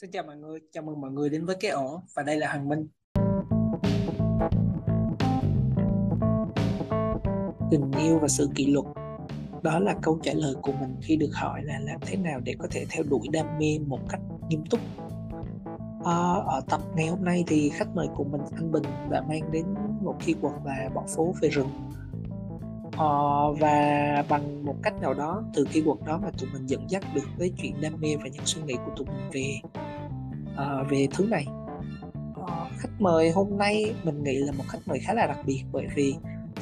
Xin chào mọi người, chào mừng mọi người đến với cái ổ và đây là Hoàng Minh. Tình yêu và sự kỷ luật đó là câu trả lời của mình khi được hỏi là làm thế nào để có thể theo đuổi đam mê một cách nghiêm túc. À, ở tập ngày hôm nay thì khách mời của mình anh Bình đã mang đến một keyword là bỏ phố về rừng À, và bằng một cách nào đó từ keyword đó mà tụi mình dẫn dắt được tới chuyện đam mê và những suy nghĩ của tụi mình về uh, về thứ này. Uh, khách mời hôm nay mình nghĩ là một khách mời khá là đặc biệt bởi vì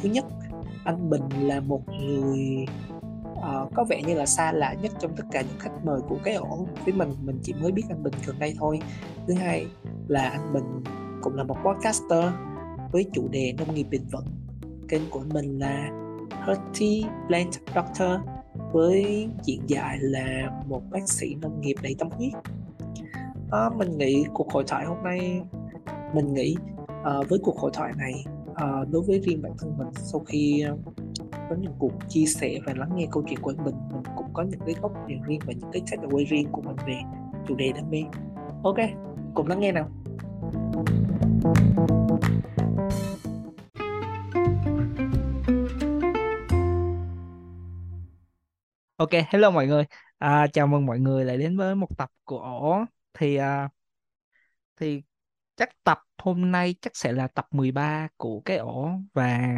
thứ nhất anh Bình là một người uh, có vẻ như là xa lạ nhất trong tất cả những khách mời của cái ổ với mình mình chỉ mới biết anh Bình gần đây thôi. Thứ hai là anh Bình cũng là một podcaster với chủ đề nông nghiệp bền vững. Kênh của mình là Hearty Plant Doctor với diện dạy là một bác sĩ nông nghiệp đầy tâm huyết à, mình nghĩ cuộc hội thoại hôm nay mình nghĩ à, với cuộc hội thoại này à, đối với riêng bản thân mình sau khi có những cuộc chia sẻ và lắng nghe câu chuyện của mình mình cũng có những cái góc nhìn riêng và những cái takeaway riêng của mình về chủ đề đam mê ok cùng lắng nghe nào Ok, hello mọi người. À, chào mừng mọi người lại đến với một tập của. Thì à, thì chắc tập hôm nay chắc sẽ là tập 13 của cái ổ. Và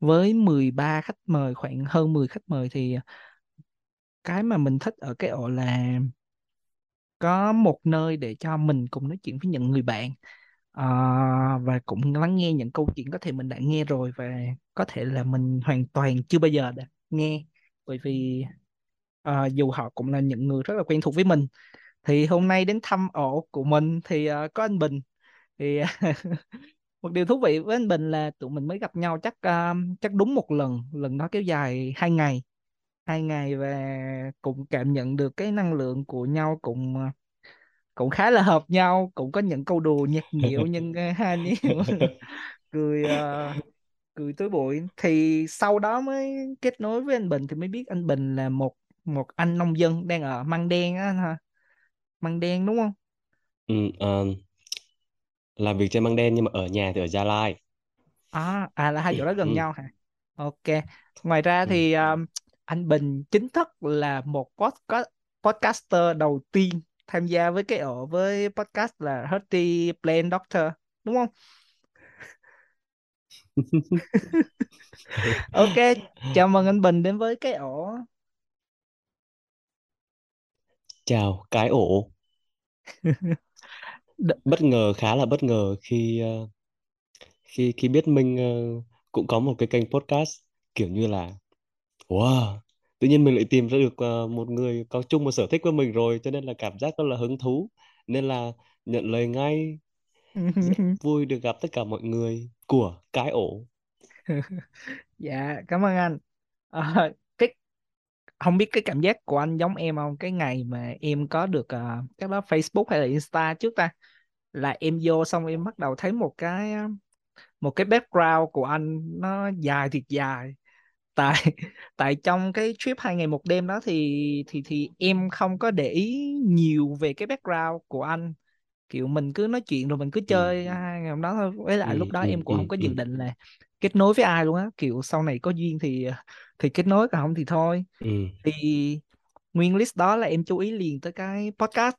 với 13 khách mời khoảng hơn 10 khách mời thì cái mà mình thích ở cái ổ là có một nơi để cho mình cùng nói chuyện với những người bạn. À, và cũng lắng nghe những câu chuyện có thể mình đã nghe rồi và có thể là mình hoàn toàn chưa bao giờ đã nghe. Bởi vì à, dù họ cũng là những người rất là quen thuộc với mình thì hôm nay đến thăm ổ của mình thì uh, có anh Bình. Thì một điều thú vị với anh Bình là tụi mình mới gặp nhau chắc uh, chắc đúng một lần lần đó kéo dài hai ngày. Hai ngày và cũng cảm nhận được cái năng lượng của nhau cũng cũng khá là hợp nhau cũng có những câu đùa nhạt nhẽo nhưng hai anh em cười uh, cười tối bụi. Thì sau đó mới kết nối với anh Bình thì mới biết anh Bình là một một anh nông dân đang ở Măng Đen á ha Măng Đen đúng không? Ừ, ờ, làm việc trên Măng Đen nhưng mà ở nhà thì ở Gia Lai. à à là hai chỗ đó gần Ừ, nhau hả? Ok. Ngoài ra ừ. thì um, anh Bình chính thức là một podcast podcaster đầu tiên tham gia với cái ổ với podcast là Hearty Plant Doctor đúng không? Ok chào mừng anh Bình đến với cái ổ Chào, cái ổ. Đ- Bất ngờ khá là bất ngờ khi ờ, khi khi biết Minh ờ, cũng có một cái kênh podcast kiểu như là wow, tự nhiên mình lại tìm ra được ờ, một người có chung một sở thích với mình rồi cho nên là cảm giác rất là hứng thú nên là nhận lời ngay rất vui được gặp tất cả mọi người của cái ổ. dạ cảm ơn anh Ờ, không biết cái cảm giác của anh giống em không? Cái ngày mà em có được uh, các đó Facebook hay là Insta trước ta? Là em vô xong em bắt đầu thấy một cái một cái background của anh nó dài thiệt dài. Tại tại trong cái trip hai ngày một đêm đó thì thì thì em không có để ý nhiều về cái background của anh. Kiểu mình cứ nói chuyện rồi mình cứ Ừ, chơi hai ngày hôm đó thôi. Với lại lúc ừ, đó ừ, em cũng không ừ, có ừ, dự định là kết nối với ai luôn á kiểu sau này có duyên thì thì kết nối còn không thì thôi ừ. thì nguyên list đó là em chú ý liền tới cái podcast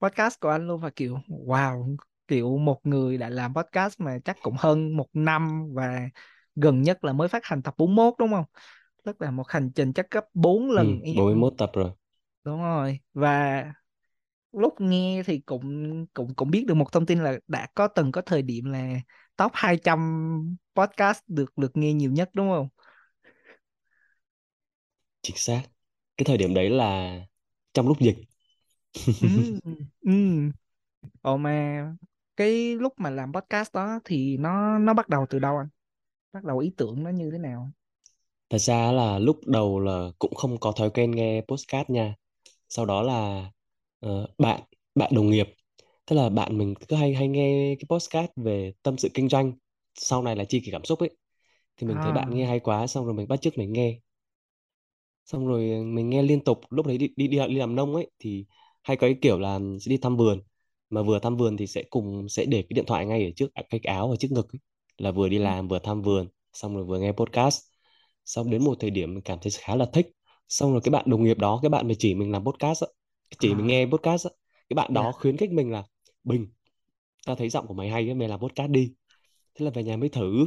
podcast của anh luôn và kiểu wow kiểu một người đã làm podcast mà chắc cũng hơn một năm và gần nhất là mới phát hành tập 41 đúng không? Tức là một hành trình chắc gấp 4 Ừ, lần em 41 tập rồi. đúng rồi và lúc nghe thì cũng cũng cũng biết được một thông tin là đã có từng có thời điểm là top 200 podcast được được nghe nhiều nhất đúng không? Chính xác. Cái thời điểm đấy là trong lúc dịch. Ừ, ừ. Ồ mà cái lúc mà làm podcast đó thì nó nó bắt đầu từ đâu anh? Bắt đầu ý tưởng nó như thế nào? Thật ra là lúc đầu là cũng không có thói quen nghe podcast nha. Sau đó là ờ, bạn bạn đồng nghiệp, tức là bạn mình cứ hay hay nghe cái podcast về tâm sự kinh doanh. Sau này là chi kỷ cảm xúc ấy. Thì mình thấy bạn À, nghe hay quá, xong rồi mình bắt chước mình nghe. Xong rồi mình nghe liên tục. Lúc đấy đi đi đi, đi làm nông ấy thì hay có cái kiểu là sẽ đi thăm vườn mà vừa thăm vườn thì sẽ cùng sẽ để cái điện thoại ngay ở trước à, cái áo ở trước ngực ấy. là vừa đi Ừ. làm vừa thăm vườn xong rồi vừa nghe podcast xong đến một thời điểm mình cảm thấy khá là thích xong rồi cái bạn đồng nghiệp đó cái bạn mà chỉ mình làm podcast á, chỉ mình à nghe podcast á, cái bạn đó dạ khuyến khích mình là Bình. Tao thấy giọng của mày hay á mày làm podcast đi. Thế là về nhà mới thử.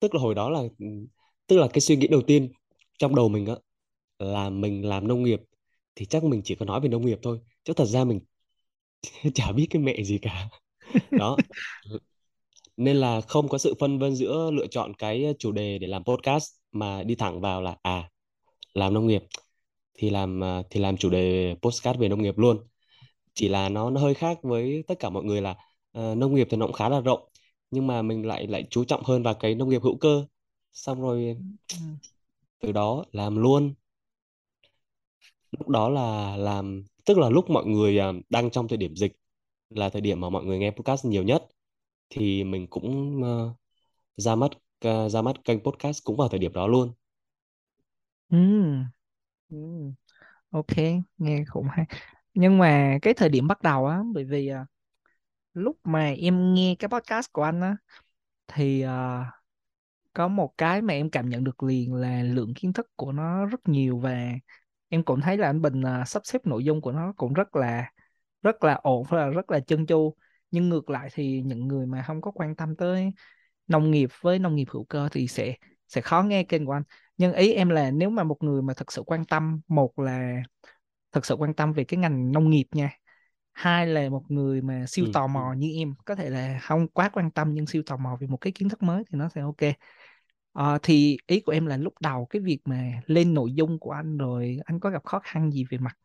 Tức là hồi đó là tức là cái suy nghĩ đầu tiên trong đầu mình á là mình làm nông nghiệp thì chắc mình chỉ có nói về nông nghiệp thôi chứ thật ra mình chả biết cái mẹ gì cả. Đó. Nên là không có sự phân vân giữa lựa chọn cái chủ đề để làm podcast mà đi thẳng vào là à làm nông nghiệp thì làm à, thì làm chủ đề podcast về nông nghiệp luôn chỉ là nó nó hơi khác với tất cả mọi người là ờ, nông nghiệp thì nó cũng khá là rộng nhưng mà mình lại lại chú trọng hơn vào cái nông nghiệp hữu cơ. Xong rồi từ đó làm luôn. Lúc đó là làm tức là lúc mọi người à, đang trong thời điểm dịch là thời điểm mà mọi người nghe podcast nhiều nhất thì mình cũng ờ, ra mắt ờ, ra mắt kênh podcast cũng vào thời điểm đó luôn. Ừ. Ừ. ok nghe cũng hay nhưng mà cái thời điểm bắt đầu á bởi vì à, lúc mà em nghe cái podcast của anh á thì à, có một cái mà em cảm nhận được liền là lượng kiến thức của nó rất nhiều và em cũng thấy là anh Bình à, sắp xếp nội dung của nó cũng rất là rất là ổn và rất là chân chu. Nhưng ngược lại thì những người mà không có quan tâm tới nông nghiệp với nông nghiệp hữu cơ thì sẽ sẽ khó nghe kênh của anh. Nhưng ý em là nếu mà một người mà thật sự quan tâm một là thật sự quan tâm về cái ngành nông nghiệp nha hai là một người mà siêu ừ, tò ừ. mò như em có thể là không quá quan tâm nhưng siêu tò mò về một cái kiến thức mới thì nó sẽ ok Ờ, thì ý của em là lúc đầu cái việc mà lên nội dung của anh rồi anh có gặp khó khăn gì về mặt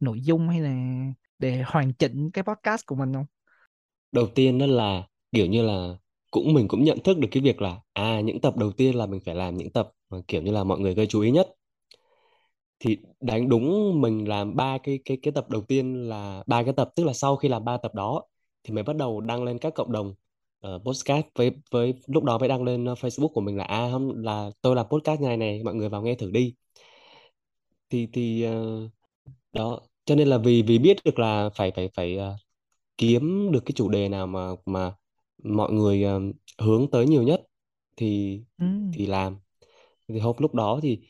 nội dung hay là để hoàn chỉnh cái podcast của mình không? đầu tiên đó là kiểu như là cũng mình cũng nhận thức được cái việc là à những tập đầu tiên là mình phải làm những tập kiểu như là mọi người gây chú ý nhất thì đánh đúng mình làm ba cái cái cái tập đầu tiên là ba cái tập tức là sau khi làm ba tập đó thì mới bắt đầu đăng lên các cộng đồng uh, podcast với với lúc đó mới đăng lên ờ, Facebook của mình là à không là tôi làm podcast như này này mọi người vào nghe thử đi. Thì thì ờ, đó cho nên là vì vì biết được là phải phải phải ờ, kiếm được cái chủ đề nào mà mà mọi người ờ, hướng tới nhiều nhất thì Ừ, thì làm. Thì hôm lúc đó thì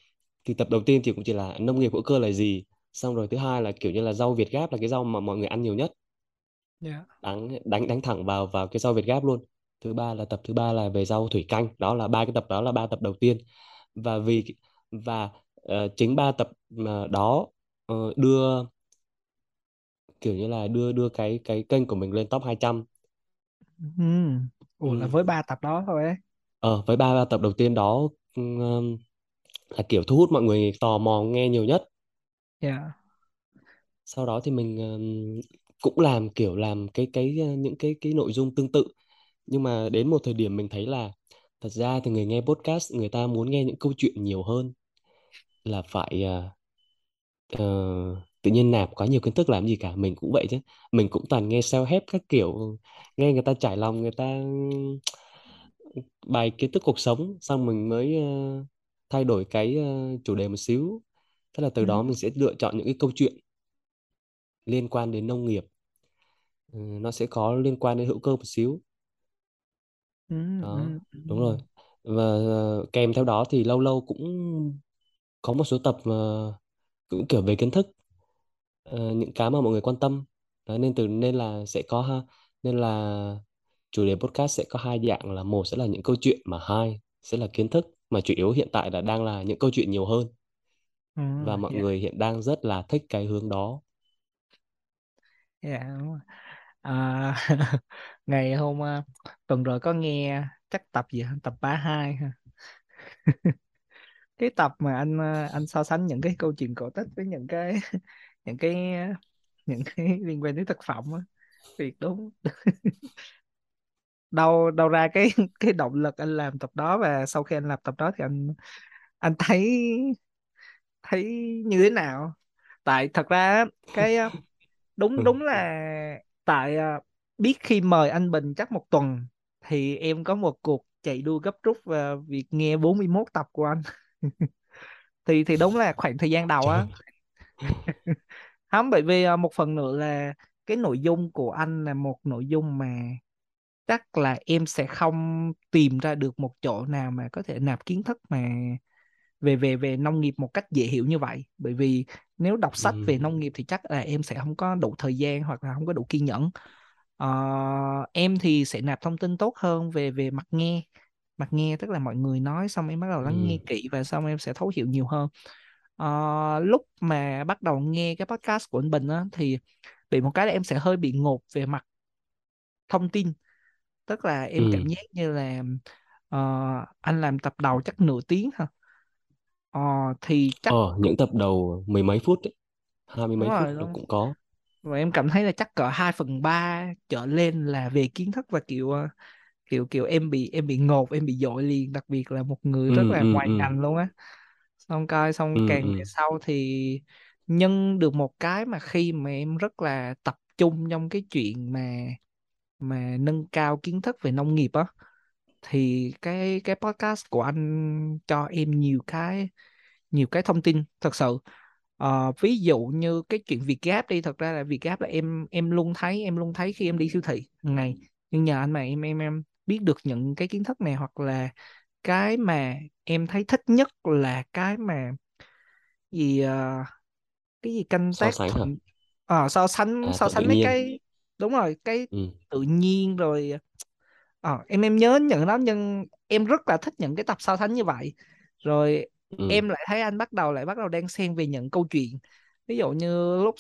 thì tập đầu tiên thì cũng chỉ là nông nghiệp hữu cơ là gì xong rồi thứ hai là kiểu như là rau Việt Gáp là cái rau mà mọi người ăn nhiều nhất dạ. đánh đánh đánh thẳng vào vào cái rau Việt Gáp luôn thứ ba là tập thứ ba là về rau thủy canh đó là ba cái tập đó là ba tập đầu tiên và vì và ờ, chính ba tập mà đó ờ, đưa kiểu như là đưa đưa cái cái kênh của mình lên top 200 Ừ. Ủa là ừ. với ba tập đó thôi ấy. ờ, với ba, ba tập đầu tiên đó ừm, là kiểu thu hút mọi người tò mò nghe nhiều nhất. Dạ. sau đó thì mình cũng làm kiểu làm cái cái những cái cái nội dung tương tự. Nhưng mà đến một thời điểm mình thấy là thật ra thì người nghe podcast người ta muốn nghe những câu chuyện nhiều hơn là phải ờ, ờ, tự nhiên nạp quá nhiều kiến thức làm gì cả. Mình cũng vậy chứ. Mình cũng toàn nghe self-help các kiểu nghe người ta trải lòng người ta bài kiến thức cuộc sống xong mình mới ờ, thay đổi cái chủ đề một xíu. Thế là từ Ừ. đó mình sẽ lựa chọn những cái câu chuyện liên quan đến nông nghiệp. Ừ, nó sẽ có liên quan đến hữu cơ một xíu. Ừ. đó đúng rồi. Và ờ, kèm theo đó thì lâu lâu cũng có một số tập mà cũng kiểu về kiến thức ờ, những cái mà mọi người quan tâm. Đó, nên từ nên là sẽ có ha nên là chủ đề podcast sẽ có hai dạng là một sẽ là những câu chuyện mà hai sẽ là kiến thức mà chủ yếu hiện tại là đang là những câu chuyện nhiều hơn Ừ. và mọi Dạ. người hiện đang rất là thích cái hướng đó Dạ. đúng rồi. À, ngày hôm à, tuần rồi có nghe chắc tập gì tập ba hai ha cái tập mà anh à, anh so sánh những cái câu chuyện cổ tích với những cái những cái những cái liên quan đến thực phẩm á thiệt đúng đâu đâu ra cái cái động lực anh làm tập đó và sau khi anh làm tập đó thì anh anh thấy thấy như thế nào? Tại thật ra cái đúng đúng là tại à, biết khi mời anh Bình chắc một tuần thì em có một cuộc chạy đua gấp rút và việc nghe 41 tập của anh. Thì thì đúng là khoảng thời gian đầu á. Không bởi vì à, một phần nữa là cái nội dung của anh là một nội dung mà chắc là em sẽ không tìm ra được một chỗ nào mà có thể nạp kiến thức mà về về về nông nghiệp một cách dễ hiểu như vậy. Bởi vì nếu đọc sách về ừ nông nghiệp thì chắc là em sẽ không có đủ thời gian hoặc là không có đủ kiên nhẫn. Ờ, em thì sẽ nạp thông tin tốt hơn về về mặt nghe. Mặt nghe tức là mọi người nói xong em bắt đầu lắng nghe ừ kỹ và xong em sẽ thấu hiểu nhiều hơn. Ờ, lúc mà bắt đầu nghe cái podcast của anh Bình á thì bị một cái là em sẽ hơi bị ngộp về mặt thông tin tức là em cảm ừ. giác như là ờ, anh làm tập đầu chắc nửa tiếng hả Ờ, thì chắc ờ những tập đầu mười mấy phút ấy, hai mươi đúng mấy phút rồi đúng. cũng có. Và em cảm thấy là chắc cỡ 2 phần 3 trở lên là về kiến thức và kiểu ờ, kiểu kiểu em bị em bị ngộp em bị dội liền đặc biệt là một người rất ừ là ừ ngoài ừ. ngành luôn á. Xong coi xong ừ càng về ừ sau thì nhân được một cái mà khi mà em rất là tập trung trong cái chuyện mà mà nâng cao kiến thức về nông nghiệp á thì cái cái podcast của anh cho em nhiều cái nhiều cái thông tin thật sự. Ờ, ví dụ như cái chuyện Việt Gáp đi thật ra là Việt Gáp là em em luôn thấy em luôn thấy khi em đi siêu thị ngày. Nhưng nhờ anh mà em em em biết được những cái kiến thức này hoặc là cái mà em thấy thích nhất là cái mà gì ờ, cái gì canh so tác sánh hả? thuận ờ, so sánh à so sánh mấy nhiên. cái đúng rồi cái ừ. tự nhiên rồi Ờ, em em nhớ những đó nhưng em rất là thích những cái tập so sánh như vậy. Rồi ừ. em lại thấy anh bắt đầu lại bắt đầu đang xen về những câu chuyện. Ví dụ như lúc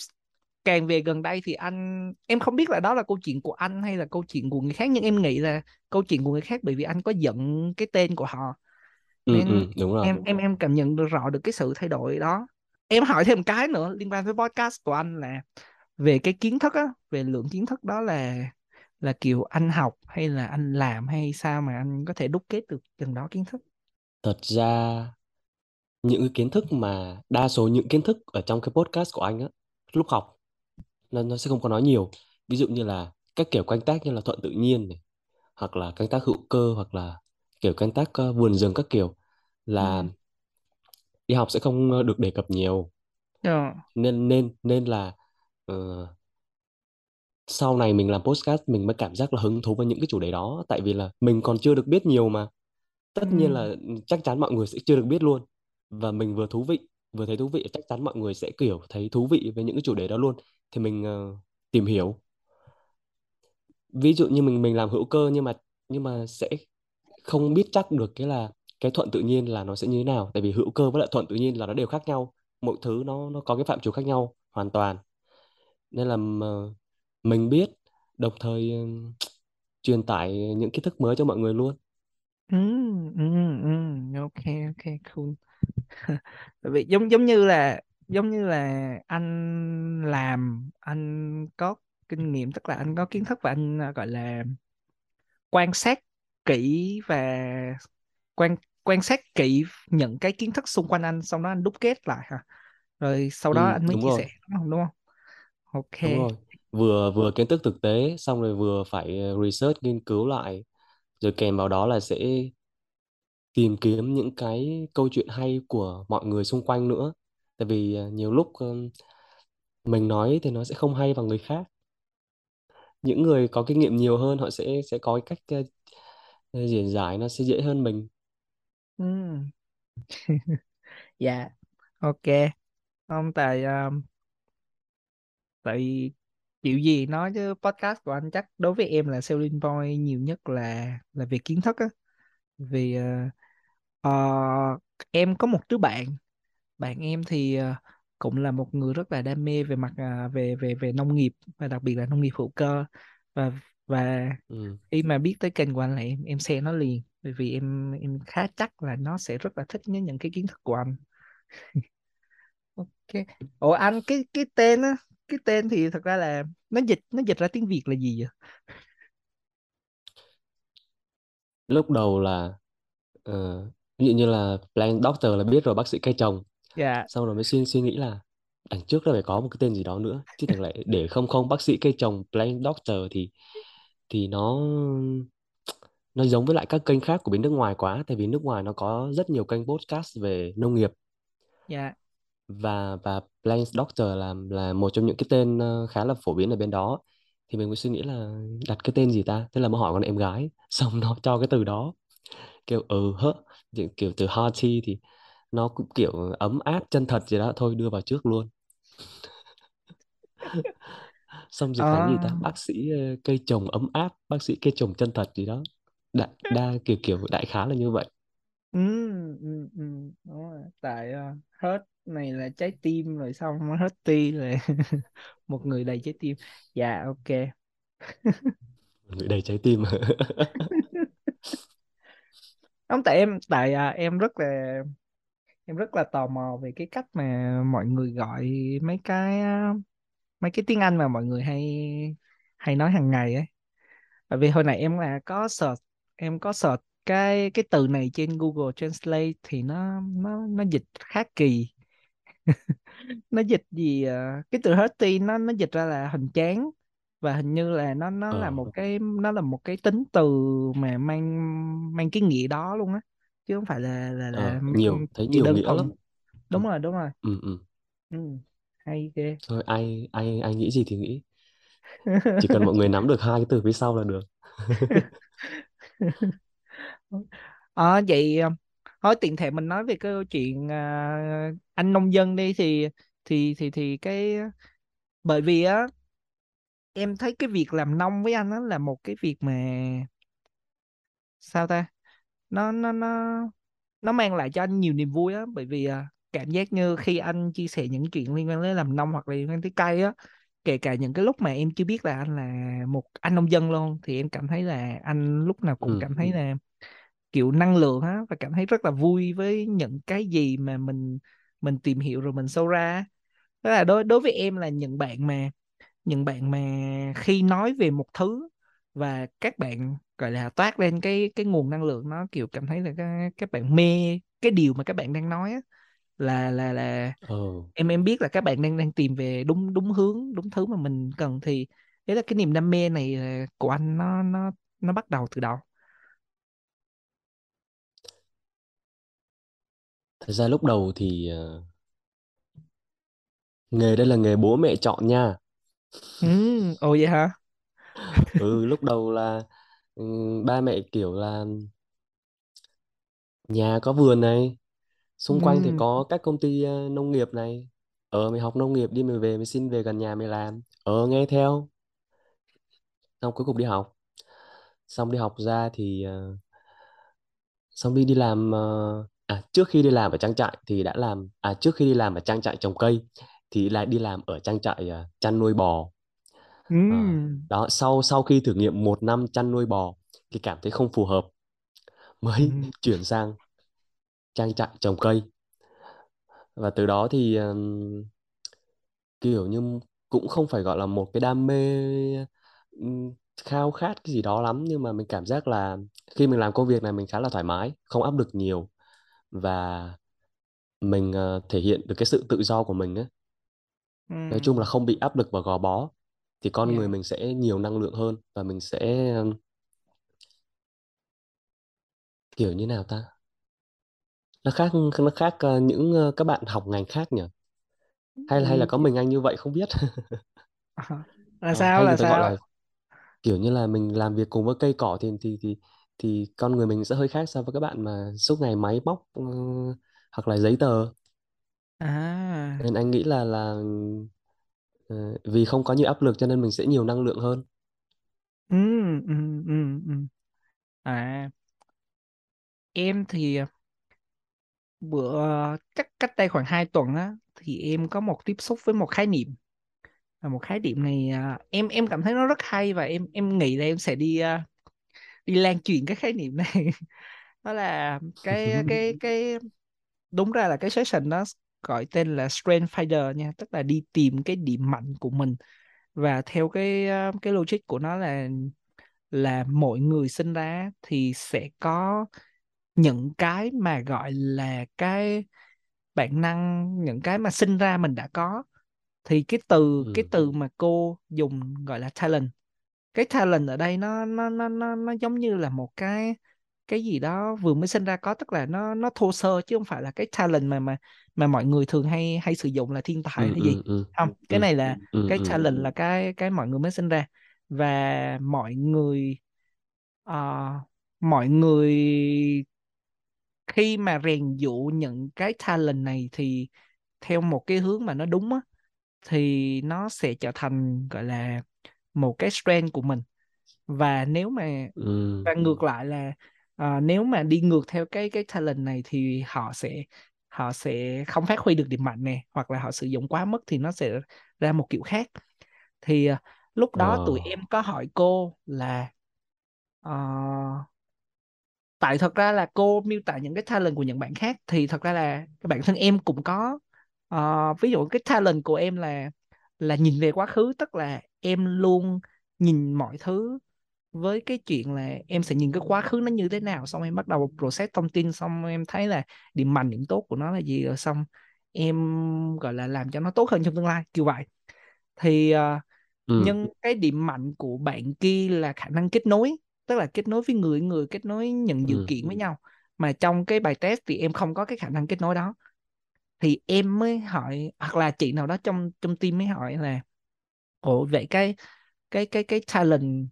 càng về gần đây thì anh em không biết là đó là câu chuyện của anh hay là câu chuyện của người khác nhưng em nghĩ là câu chuyện của người khác bởi vì anh có dẫn cái tên của họ. Ừ nên ừ đúng rồi em em em cảm nhận được rõ được cái sự thay đổi đó. Em hỏi thêm một cái nữa liên quan với podcast của anh là về cái kiến thức á về lượng kiến thức đó là là kiểu anh học hay là anh làm hay sao mà anh có thể đúc kết được từng đó kiến thức thật ra những cái kiến thức mà đa số những kiến thức ở trong cái podcast của anh á lúc học nó nó sẽ không có nói nhiều ví dụ như là các kiểu canh tác như là thuận tự nhiên này hoặc là canh tác hữu cơ hoặc là kiểu canh tác ờ, vườn rừng các kiểu ừ. là đi học sẽ không ờ, được đề cập nhiều Ờ. nên nên nên là ờ, sau này mình làm podcast mình mới cảm giác là hứng thú với những cái chủ đề đó tại vì là mình còn chưa được biết nhiều mà. Ừ. tất nhiên là chắc chắn mọi người sẽ chưa được biết luôn. Và mình vừa thú vị vừa thấy thú vị chắc chắn mọi người sẽ kiểu thấy thú vị với những cái chủ đề đó luôn. Thì mình ờ, tìm hiểu. Ví dụ như mình mình làm hữu cơ nhưng mà nhưng mà sẽ không biết chắc được cái là cái thuận tự nhiên là nó sẽ như thế nào. Tại vì hữu cơ với lại thuận tự nhiên là nó đều khác nhau. Mỗi thứ nó nó có cái phạm trù khác nhau hoàn toàn nên là mà mình biết đồng thời ừ, truyền tải những kiến thức mới cho mọi người luôn Ừ. Ừ. Ừ. ok ok cool Tại vì giống giống như là giống như là anh làm anh có kinh nghiệm tức là anh có kiến thức và anh à, gọi là quan sát kỹ và quan quan sát kỹ những cái kiến thức xung quanh anh xong đó anh đúc kết lại hả rồi sau đó ừ, anh mới chia rồi sẻ đúng không đúng không ok. Đúng rồi. Vừa vừa kiến thức thực tế xong rồi vừa phải ờ, research nghiên cứu lại. Rồi kèm vào đó là sẽ tìm kiếm những cái câu chuyện hay của mọi người xung quanh nữa. Tại vì ờ, nhiều lúc ờ, mình nói thì nó sẽ không hay bằng người khác. Những người có kinh nghiệm nhiều hơn họ sẽ sẽ có cái cách ờ, diễn giải nó sẽ dễ hơn mình. Ừ. dạ. Ok. Không tại um, tại chịu gì nói chứ podcast của anh chắc đối với em là selling point nhiều nhất là là về kiến thức á. Vì ờ, ờ, em có một đứa bạn bạn em thì ờ, cũng là một người rất là đam mê về mặt à, về về về nông nghiệp và đặc biệt là nông nghiệp hữu cơ. Và và ừ. khi mà biết tới kênh của anh là em em share nó liền bởi vì em em khá chắc là nó sẽ rất là thích những những cái kiến thức của anh. Ok. Ủa anh cái cái tên á cái tên thì thật ra là nó dịch nó dịch ra tiếng Việt là gì vậy? Lúc đầu là ờ, ví dụ như là plant doctor là biết rồi bác sĩ cây trồng. Dạ. Sau rồi mới suy suy nghĩ là đằng trước nó phải có một cái tên gì đó nữa. Chứ thằng lại để không không bác sĩ cây trồng plant doctor thì thì nó nó giống với lại các kênh khác của bên nước ngoài quá. Tại vì nước ngoài nó có rất nhiều kênh podcast về nông nghiệp. Dạ và và Blank Doctor là là một trong những cái tên ờ, khá là phổ biến ở bên đó. Thì mình mới suy nghĩ là đặt cái tên gì ta? Thế là mới hỏi con em gái xong nó cho cái từ đó. Kiểu ừ hớ. Kiểu, kiểu từ hearty thì nó cũng kiểu ấm áp chân thật gì đó. Thôi đưa vào trước luôn. Xong dịch thành gì ta? À, bác sĩ ờ, cây trồng ấm áp bác sĩ cây trồng chân thật gì đó. Đại đa kiểu kiểu đại khái là như vậy. Ừ, ừ, ừ, đúng rồi. tại uh, hết này là trái tim rồi xong hết ti là một người đầy trái tim. Dạ ok. Người đầy trái tim không tại em tại à, em rất là em rất là tò mò về cái cách mà mọi người gọi mấy cái mấy cái tiếng Anh mà mọi người hay hay nói hàng ngày ấy. Bởi vì hồi nãy em là có search em có search cái cái từ này trên Google Translate thì nó nó nó dịch khá kỳ nó dịch gì à, cái từ healthy nó nó dịch ra là hoành tráng và hình như là nó nó là ờ. một cái nó là một cái tính từ mà mang mang cái nghĩa đó luôn á chứ không phải là là là ờ nhiều thấy nhiều đơn nghĩa lắm. Thuần ừ. đúng rồi đúng rồi. Ừ, ừ. ừ. hay ghê. Thôi ai ai ai nghĩ gì thì nghĩ. Chỉ cần mọi người nắm được hai cái từ phía sau là được. Ờ vậy à, thôi tiện thể mình nói về cái câu chuyện à, anh nông dân đi thì thì thì thì cái bởi vì á em thấy cái việc làm nông với anh á là một cái việc mà sao ta nó nó nó nó mang lại cho anh nhiều niềm vui á bởi vì à, cảm giác như khi anh chia sẻ những chuyện liên quan đến làm nông hoặc là liên quan tới cây á kể cả những cái lúc mà em chưa biết là anh là một anh nông dân luôn thì em cảm thấy là anh lúc nào cũng ừ. cảm thấy là kiểu năng lượng á và cảm thấy rất là vui với những cái gì mà mình mình tìm hiểu rồi mình sâu ra đó là đối đối với em là những bạn mà những bạn mà khi nói về một thứ và các bạn gọi là toát lên cái cái nguồn năng lượng nó kiểu cảm thấy là các, các bạn mê cái điều mà các bạn đang nói á là là là ờ em em biết là các bạn đang đang tìm về đúng đúng hướng đúng thứ mà mình cần thì đấy là cái niềm đam mê này của anh nó nó nó bắt đầu từ đâu thật ra lúc đầu thì ờ, nghề đây là nghề bố mẹ chọn nha. Ừ ồ vậy hả? Ừ lúc đầu là ừ, ba mẹ kiểu là nhà có vườn này xung quanh thì ừ. có các công ty ờ, nông nghiệp này. Ờ mày học nông nghiệp đi mày về mày xin về gần nhà mày làm. Ờ nghe theo. Xong cuối cùng đi học. Xong đi học ra thì ờ, xong đi đi làm à trước khi đi làm ở trang trại thì đã làm à trước khi đi làm ở trang trại trồng cây thì lại đi làm ở trang trại ờ, chăn nuôi bò. Ừ Ờ, đó sau sau khi thử nghiệm một năm chăn nuôi bò thì cảm thấy không phù hợp mới ừ chuyển sang trang trại trồng cây. Và từ đó thì ừm, kiểu như cũng không phải gọi là một cái đam mê ừm, khao khát cái gì đó lắm nhưng mà mình cảm giác là khi mình làm công việc này mình khá là thoải mái không áp lực nhiều và mình ờ, thể hiện được cái sự tự do của mình ấy. ừ Nói chung là không bị áp lực và gò bó thì con người yeah. mình sẽ nhiều năng lượng hơn và mình sẽ ừm, kiểu như nào ta? Nó khác nó khác ờ, những ờ, các bạn học ngành khác nhỉ? Hay là hay là có mình anh như vậy không biết? À, là Ờ, sao là người gọi sao? là kiểu như là mình làm việc cùng với cây cỏ thì thì thì thì con người mình sẽ hơi khác so với các bạn mà suốt ngày máy móc ờ, hoặc là giấy tờ. À. Nên anh nghĩ là là ờ, vì không có nhiều áp lực cho nên mình sẽ nhiều năng lượng hơn. Ừ ừ ừ ừ. À. Em thì bữa cách cách đây khoảng 2 tuần á thì em có một tiếp xúc với một khái niệm. Và một khái niệm này à, em em cảm thấy nó rất hay và em em nghĩ là em sẽ đi à, đi lan truyền cái khái niệm này. Đó là cái cái cái đúng ra là cái session đó gọi tên là Strength Finder nha tức là đi tìm cái điểm mạnh của mình. Và theo cái à, cái logic của nó là là mỗi người sinh ra thì sẽ có những cái mà gọi là cái bản năng những cái mà sinh ra mình đã có. Thì cái từ cái ừ. từ mà cô dùng gọi là talent cái talent ở đây nó nó nó nó nó giống như là một cái cái gì đó vừa mới sinh ra có tức là nó nó thô sơ chứ không phải là cái talent mà mà mà mọi người thường hay hay sử dụng là thiên tài ừ, hay gì. ừ, ừ, không cái ừ, này là ừ, cái ừ, talent là cái cái mọi người mới sinh ra. Và mọi người ờ, mọi người khi mà rèn dụ những cái talent này thì theo một cái hướng mà nó đúng á thì nó sẽ trở thành gọi là một cái strength của mình. Và nếu mà ừ, và ngược lại là à, nếu mà đi ngược theo cái cái talent này thì họ sẽ họ sẽ không phát huy được điểm mạnh nè hoặc là họ sử dụng quá mức thì nó sẽ ra một kiểu khác. Thì à, lúc đó tụi ờ, em có hỏi cô là ờ, tại thật ra là cô miêu tả những cái talent của những bạn khác thì thật ra là các bản thân em cũng có Ờ, ví dụ cái talent của em là là nhìn về quá khứ tức là em luôn nhìn mọi thứ với cái chuyện là em sẽ nhìn cái quá khứ nó như thế nào. Xong em bắt đầu process thông tin xong em thấy là điểm mạnh điểm tốt của nó là gì rồi xong em gọi là làm cho nó tốt hơn trong tương lai kiểu vậy. Thì ờ, ừ, nhưng cái điểm mạnh của bạn kia là khả năng kết nối tức là kết nối với người người kết nối những dữ ừ, kiện với nhau. Mà trong cái bài test thì em không có cái khả năng kết nối đó thì em mới hỏi hoặc là chị nào đó trong trong team mới hỏi là ủa vậy cái cái cái cái talent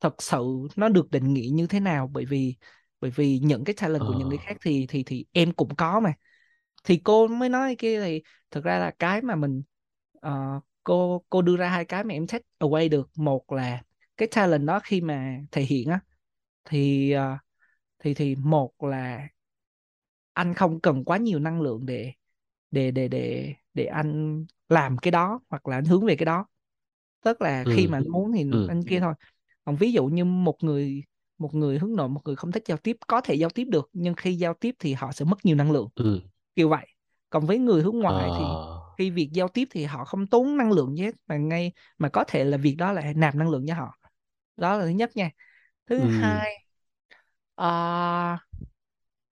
thật sự nó được định nghĩa như thế nào? Bởi vì bởi vì những cái talent ờ, của những người khác thì thì thì em cũng có mà. Thì cô mới nói kia thì thực ra là cái mà mình ờ, cô cô đưa ra hai cái mà em take away được. Một là cái talent đó khi mà thể hiện á thì ờ, thì thì một là anh không cần quá nhiều năng lượng để để để để để anh làm cái đó hoặc là anh hướng về cái đó. Tức là khi ừ, mà anh muốn thì ừ, anh kia thôi. Còn ví dụ như một người một người hướng nội một người không thích giao tiếp có thể giao tiếp được nhưng khi giao tiếp thì họ sẽ mất nhiều năng lượng. Ừ, kiểu vậy. Còn với người hướng ngoại thì ờ, khi việc giao tiếp thì họ không tốn năng lượng gì hết mà ngay mà có thể là việc đó là nạp năng lượng cho họ. Đó là thứ nhất nha. Thứ ừ, hai à,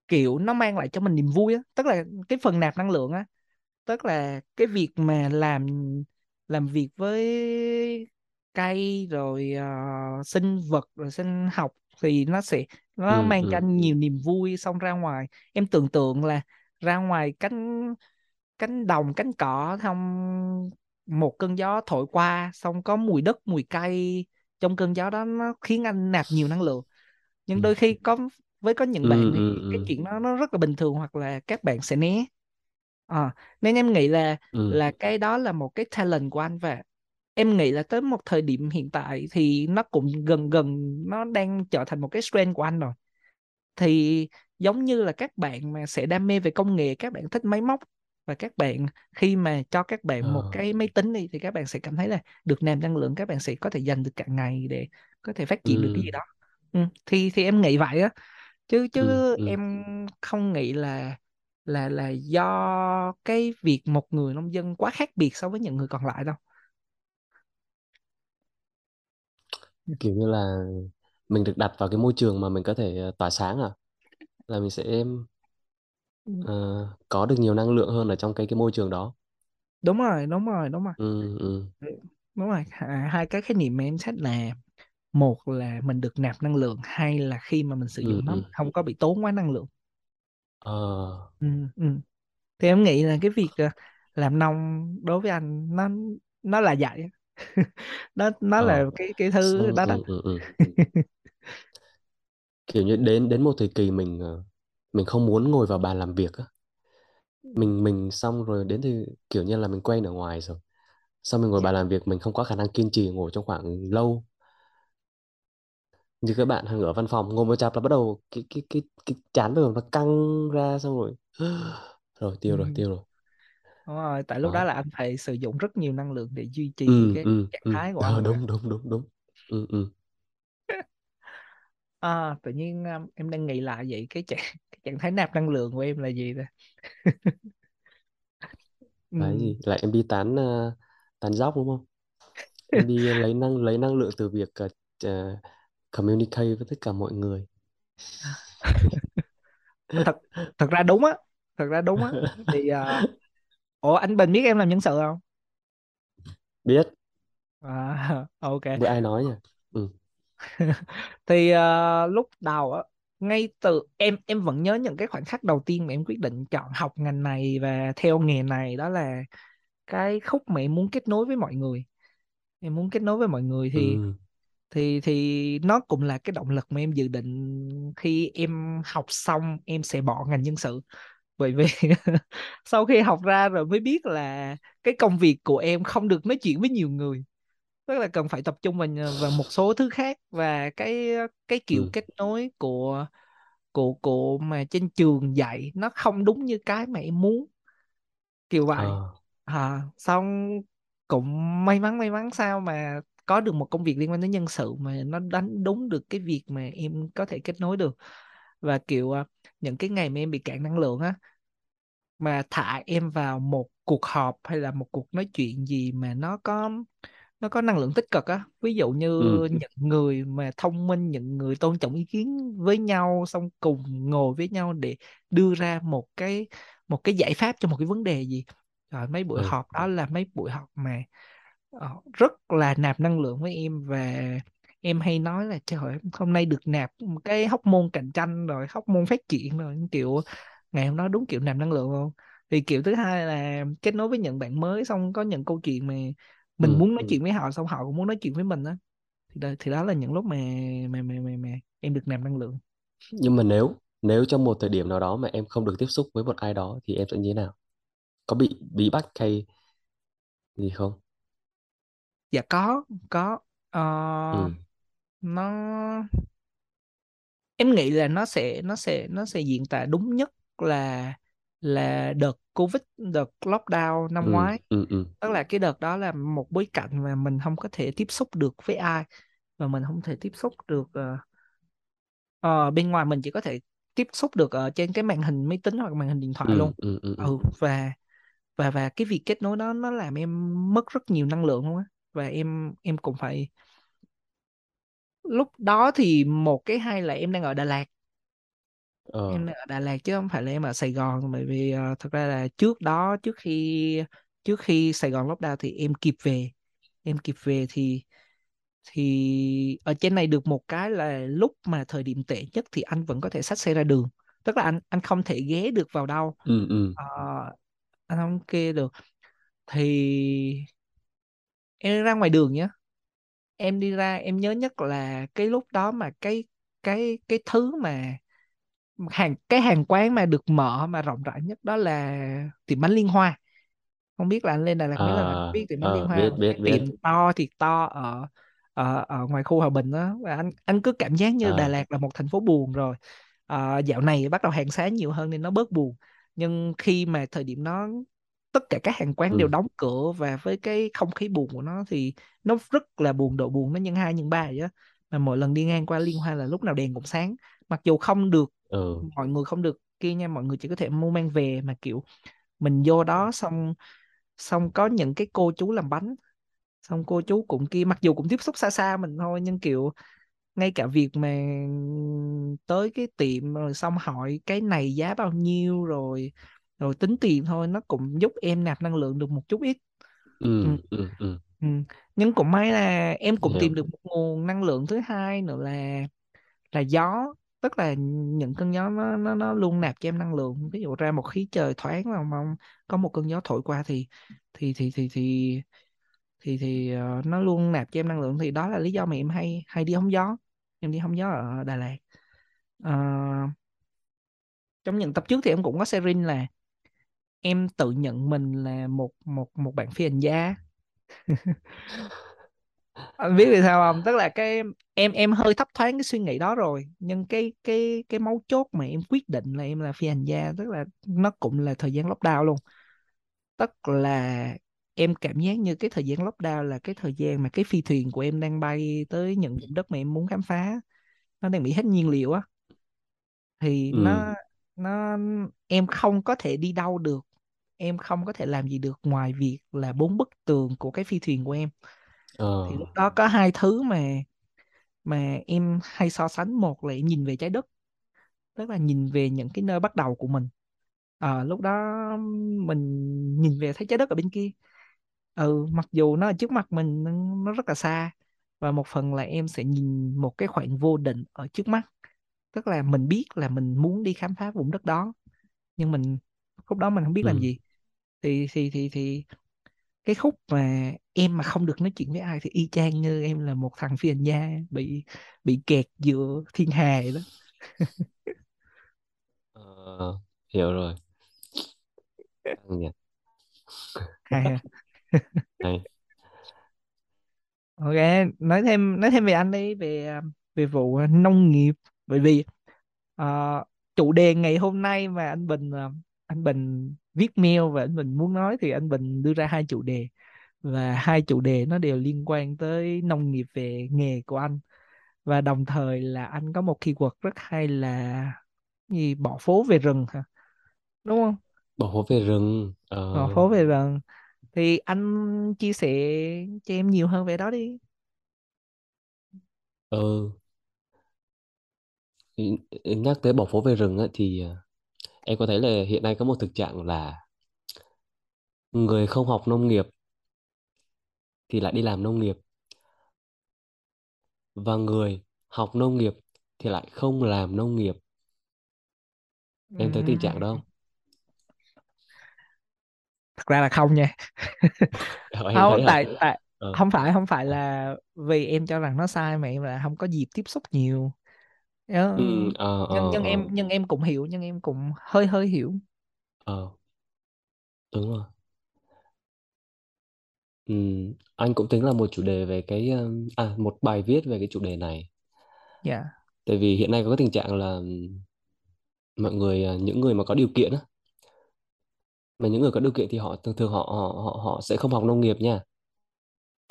kiểu nó mang lại cho mình niềm vui á tức là cái phần nạp năng lượng á tức là cái việc mà làm làm việc với cây rồi ờ, sinh vật rồi sinh học thì nó sẽ nó ừ, mang cho ừ, anh nhiều niềm vui xong ra ngoài. Em tưởng tượng là ra ngoài cánh cánh đồng cánh cỏ xong một cơn gió thổi qua xong có mùi đất mùi cây trong cơn gió đó nó khiến anh nạp nhiều năng lượng. Nhưng đôi khi có với có những bạn ừ, thì ừ, cái ừ, chuyện đó nó rất là bình thường hoặc là các bạn sẽ né. Ờ, nên em nghĩ là ừ, là cái đó là một cái talent của anh và em nghĩ là tới một thời điểm hiện tại thì nó cũng gần gần nó đang trở thành một cái strength của anh rồi. Thì giống như là các bạn mà sẽ đam mê về công nghệ các bạn thích máy móc và các bạn khi mà cho các bạn một ờ, cái máy tính đi thì các bạn sẽ cảm thấy là được nạp năng lượng các bạn sẽ có thể dành được cả ngày để có thể phát triển được cái ừ, gì đó. Ừ, thì thì em nghĩ vậy á chứ ừ, chứ ừ. em không nghĩ là là là do cái việc một người nông dân quá khác biệt so với những người còn lại đâu. Kiểu như là mình được đặt vào cái môi trường mà mình có thể ờ, tỏa sáng à? Là mình sẽ Ừ, ờ, có được nhiều năng lượng hơn ở trong cái cái môi trường đó. Đúng rồi đúng rồi đúng rồi. Ừ, ừ, Ừ, đúng rồi. Hai, cái khái niệm mà em xét là một là mình được nạp năng lượng hai là khi mà mình sử ừ, dụng nó ừ. mình không có bị tốn quá năng lượng. Ờ, ừ, ừ. thì em nghĩ là cái việc ờ, làm nông đối với anh nó nó là vậy nó nó là ờ, cái cái thứ xong đó đó. ừ, ừ, ừ. kiểu như đến đến một thời kỳ mình ờ, mình không muốn ngồi vào bàn làm việc á. Mình mình xong rồi đến thì kiểu như là mình quen ở ngoài rồi. Xong mình ngồi bàn làm việc mình không có khả năng kiên trì ngồi trong khoảng lâu như các bạn hàng ở văn phòng ngồi một chặp là bắt đầu cái cái cái cái chán rồi nó căng ra xong rồi. Rồi ừ. tiêu rồi tiêu rồi. Đúng rồi tại lúc đó. đó là anh phải sử dụng rất nhiều năng lượng để duy trì ừ cái ừ trạng ừ thái của anh mà đúng đúng đúng đúng. Ừ ừ à, tự nhiên um, em đang nghĩ lại vậy cái trạng cái trạng thái nạp năng lượng của em là gì ta? Ừ. gì? Lại em đi tán ờ, tán dóc đúng không? Em đi lấy năng lấy năng lượng từ việc ờ, communicate với tất cả mọi người. Thật thật ra đúng á thật ra đúng á. Thì uh, ủa anh Bình biết em làm nhân sự không? Biết. À, ok. Bữa ai nói nhỉ ừ. Thì ờ, lúc đầu á ngay từ em em vẫn nhớ những cái khoảnh khắc đầu tiên mà em quyết định chọn học ngành này và theo nghề này đó là cái khúc mà em muốn kết nối với mọi người. Em muốn kết nối với mọi người thì ừ thì thì nó cũng là cái động lực mà em dự định khi em học xong em sẽ bỏ ngành nhân sự. Bởi vì sau khi học ra rồi mới biết là cái công việc của em không được nói chuyện với nhiều người. Tức là cần phải tập trung vào vào một số thứ khác và cái cái kiểu ừ. kết nối của của của mà trên trường dạy nó không đúng như cái mà em muốn. Kiểu vậy. Ờ. À, xong cũng may mắn may mắn sao mà có được một công việc liên quan đến nhân sự mà nó đánh đúng được cái việc mà em có thể kết nối được. Và kiểu à, những cái ngày mà em bị cạn năng lượng á mà thả em vào một cuộc họp hay là một cuộc nói chuyện gì mà nó có nó có năng lượng tích cực á ví dụ như ừ. những người mà thông minh những người tôn trọng ý kiến với nhau xong cùng ngồi với nhau để đưa ra một cái một cái giải pháp cho một cái vấn đề gì. Rồi mấy buổi ừ. họp đó là mấy buổi họp mà rất là nạp năng lượng với em và em hay nói là trời ơi, hôm nay được nạp một cái hóc môn cạnh tranh rồi hóc môn phát triển rồi. Kiểu ngày hôm đó đúng kiểu nạp năng lượng luôn. Thì kiểu thứ hai là kết nối với những bạn mới xong có những câu chuyện mà mình ừ muốn nói ừ. chuyện với họ xong họ cũng muốn nói chuyện với mình á. Thì đó, thì đó là những lúc mà mà mà mà, mà em được nạp năng lượng. Nhưng mà nếu nếu trong một thời điểm nào đó mà em không được tiếp xúc với một ai đó thì em sẽ như thế nào? Có bị bí bách hay gì không dạ có có. Ờ, ừ. nó em nghĩ là nó sẽ nó sẽ nó sẽ diễn tả đúng nhất là là đợt Covid đợt lockdown năm ừ ngoái. ừ ừ. Tức là cái đợt đó là một bối cảnh mà mình không có thể tiếp xúc được với ai và mình không thể tiếp xúc được ờ, ờ, bên ngoài mình chỉ có thể tiếp xúc được ở trên cái màn hình máy tính hoặc màn hình điện thoại ừ luôn. ừ ừ ừ. Ừ và và và cái việc kết nối đó nó làm em mất rất nhiều năng lượng luôn á và em em cũng phải lúc đó thì một cái hay là em đang ở Đà Lạt. Ờ. Em đang ở Đà Lạt chứ không phải là em ở Sài Gòn bởi vì ờ, thật ra là trước đó trước khi trước khi Sài Gòn lockdown thì em kịp về. Em kịp về thì thì ở trên này được một cái là lúc mà thời điểm tệ nhất thì anh vẫn có thể xách xe ra đường. Tức là anh anh không thể ghé được vào đâu. Ừ ừ. Ờ, anh không kê được. Thì em ra ngoài đường nhé em đi ra em nhớ nhất là cái lúc đó mà cái cái cái thứ mà hàng cái hàng quán mà được mở mà rộng rãi nhất đó là tiệm bánh Liên Hoa. Không biết là anh lên Đà Lạt mấy lần anh à biết tiệm bánh Liên ờ Hoa biết biết biết. tiệm to thiệt to ở ở ở ngoài khu Hòa Bình đó và anh anh cứ cảm giác như Đà à Lạt là một thành phố buồn rồi. Ờ, dạo này bắt đầu hàng sáng nhiều hơn nên nó bớt buồn. Nhưng khi mà thời điểm đó tất cả các hàng quán đều ừ. đóng cửa và với cái không khí buồn của nó thì nó rất là buồn độ buồn nó nhân hai nhân ba vậy á. Mà mỗi lần đi ngang qua Liên Hoa là lúc nào đèn cũng sáng. Mặc dù không được ừ. mọi người không được kia nha mọi người chỉ có thể mua mang về mà kiểu mình vô đó xong xong có những cái cô chú làm bánh. Xong cô chú cũng kia mặc dù cũng tiếp xúc xa xa mình thôi nhưng kiểu ngay cả việc mà tới cái tiệm rồi xong hỏi cái này giá bao nhiêu rồi rồi tính tiền thôi nó cũng giúp em nạp năng lượng được một chút ít. Ừ. ừ. ừ ừ. Ừ. nhưng cũng may là em cũng hiểu tìm được một nguồn năng lượng thứ hai nữa là là gió. Tức là những cơn gió nó nó nó luôn nạp cho em năng lượng. Ví dụ ra một khí trời thoáng mà mong có một cơn gió thổi qua thì thì thì thì thì thì thì ờ, nó luôn nạp cho em năng lượng. Thì đó là lý do mà em hay hay đi hóng gió. Em đi hóng gió ở Đà Lạt. Ờ, trong những tập trước thì em cũng có sharing là em tự nhận mình là một một một bạn phi hành gia. Anh biết vì sao không? Tức là cái em em hơi thấp thoáng cái suy nghĩ đó rồi nhưng cái cái cái mấu chốt mà em quyết định là em là phi hành gia tức là nó cũng là thời gian lockdown luôn. Tức là em cảm giác như cái thời gian lockdown là cái thời gian mà cái phi thuyền của em đang bay tới những vùng đất mà em muốn khám phá. Nó đang bị hết nhiên liệu á. Thì ừ. nó nó em không có thể đi đâu được em không có thể làm gì được ngoài việc là bốn bức tường của cái phi thuyền của em. Ờ. Thì lúc đó có hai thứ mà mà em hay so sánh. Một là em nhìn về trái đất tức là nhìn về những cái nơi bắt đầu của mình. Ờ, lúc đó mình nhìn về thấy trái đất ở bên kia. Ừ mặc dù nó ở trước mặt mình nó rất là xa và một phần là em sẽ nhìn một cái khoảng vô định ở trước mắt. Tức là mình biết là mình muốn đi khám phá vùng đất đó nhưng mình khúc đó mình không biết làm ừ. gì thì thì thì thì cái khúc mà em mà không được nói chuyện với ai thì y chang như em là một thằng phi hành gia bị bị kẹt giữa thiên hà vậy đó. Ờ, hiểu rồi. Hay ha hay. Ok nói thêm nói thêm về anh đi về à, về vụ à, nông nghiệp. Bởi vì ờ, chủ đề ngày hôm nay mà anh Bình à, anh Bình viết mail và anh Bình muốn nói thì anh Bình đưa ra hai chủ đề. Và hai chủ đề nó đều liên quan tới nông nghiệp về nghề của anh. Và đồng thời là anh có một keyword rất hay là gì bỏ phố về rừng hả? Đúng không? Bỏ phố về rừng ờ. Bỏ phố về rừng. Thì anh chia sẻ cho em nhiều hơn về đó đi. Ừ. nhắc tới bỏ phố về rừng á, thì ờ, em có thấy là hiện nay có một thực trạng là người không học nông nghiệp thì lại đi làm nông nghiệp và người học nông nghiệp thì lại không làm nông nghiệp? Em thấy tình trạng đó không? Thật ra là không nha. Không tại tại ờ. không phải không phải ờ. là vì em cho rằng nó sai mà em là không có dịp tiếp xúc nhiều Ờ, ừ ờ nhưng ờ nhưng em ờ. nhưng em cũng hiểu nhưng em cũng hơi hơi hiểu. Ờ. Đúng rồi. Ừ, anh cũng tính là một chủ đề về cái um, à một bài viết về cái chủ đề này. Dạ. Tại vì hiện nay có cái tình trạng là mọi người à, những người mà có điều kiện á mà những người có điều kiện thì họ thường thường họ họ họ họ sẽ không học nông nghiệp nha.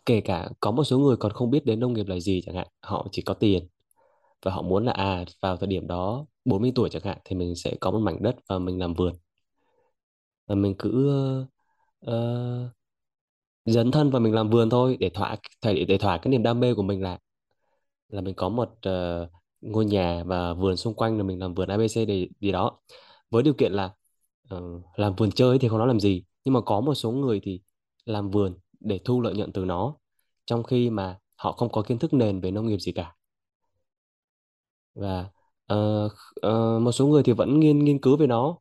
Kể cả có một số người còn không biết đến nông nghiệp là gì chẳng hạn họ chỉ có tiền và họ muốn là à vào thời điểm đó 40 tuổi chẳng hạn thì mình sẽ có một mảnh đất và mình làm vườn. Và mình cứ uh, dấn thân và mình làm vườn thôi để thỏa để, để thỏa cái niềm đam mê của mình là là mình có một uh, ngôi nhà và vườn xung quanh là mình làm vườn ABC để gì đó. Với điều kiện là uh, làm vườn chơi thì không nói làm gì nhưng mà có một số người thì làm vườn để thu lợi nhuận từ nó trong khi mà họ không có kiến thức nền về nông nghiệp gì cả và ờ, ờ, một số người thì vẫn nghiên nghiên cứu về nó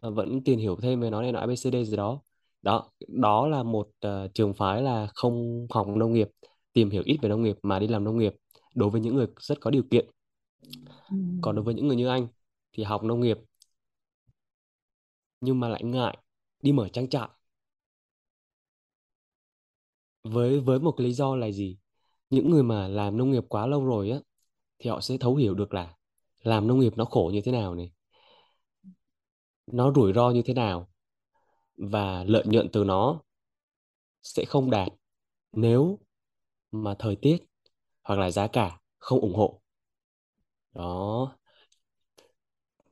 ờ, vẫn tìm hiểu thêm về nó này nọ ABCD gì đó. Đó đó là một ờ, trường phái là không học nông nghiệp tìm hiểu ít về nông nghiệp mà đi làm nông nghiệp đối với những người rất có điều kiện. Còn đối với những người như anh thì học nông nghiệp nhưng mà lại ngại đi mở trang trại. Với với một cái lý do là gì? Những người mà làm nông nghiệp quá lâu rồi á thì họ sẽ thấu hiểu được là làm nông nghiệp nó khổ như thế nào này, nó rủi ro như thế nào và lợi nhuận từ nó sẽ không đạt nếu mà thời tiết hoặc là giá cả không ủng hộ. Đó.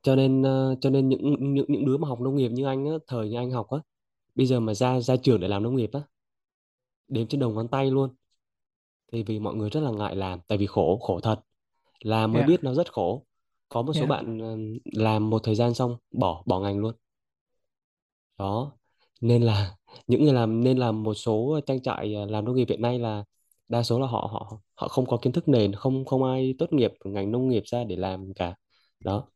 Cho nên ờ, cho nên những những những đứa mà học nông nghiệp như anh á, thời như anh học á, bây giờ mà ra ra trường để làm nông nghiệp á, đếm trên đầu ngón tay luôn. Thì vì mọi người rất là ngại làm, tại vì khổ khổ thật làm mới dạ. biết nó rất khổ. Có một số dạ. bạn ờ, làm một thời gian xong bỏ bỏ ngành luôn. Đó. Nên là những người làm nên làm một số trang trại ờ, làm nông nghiệp hiện nay là đa số là họ họ họ không có kiến thức nền không không ai tốt nghiệp ngành nông nghiệp ra để làm cả. Đó.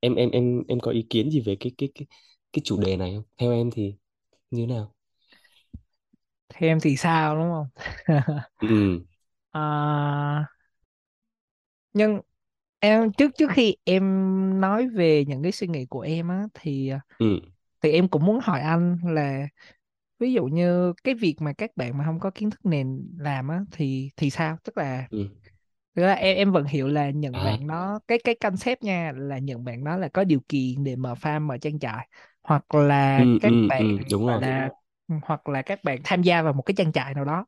Em em em em có ý kiến gì về cái cái cái cái chủ đề này không? Theo em thì như thế nào? Theo em thì sao đúng không? Ừ. À, nhưng em trước trước khi em nói về những cái suy nghĩ của em á thì ừ. thì em cũng muốn hỏi anh là ví dụ như cái việc mà các bạn mà không có kiến thức nền làm á thì thì sao? Tức là ừ. thực ra em em vẫn hiểu là những à. bạn đó cái cái concept nha là những bạn đó là có điều kiện để mở farm mở trang trại hoặc là ừ các ừ bạn ừ đúng rồi. là hoặc là các bạn tham gia vào một cái trang trại nào đó.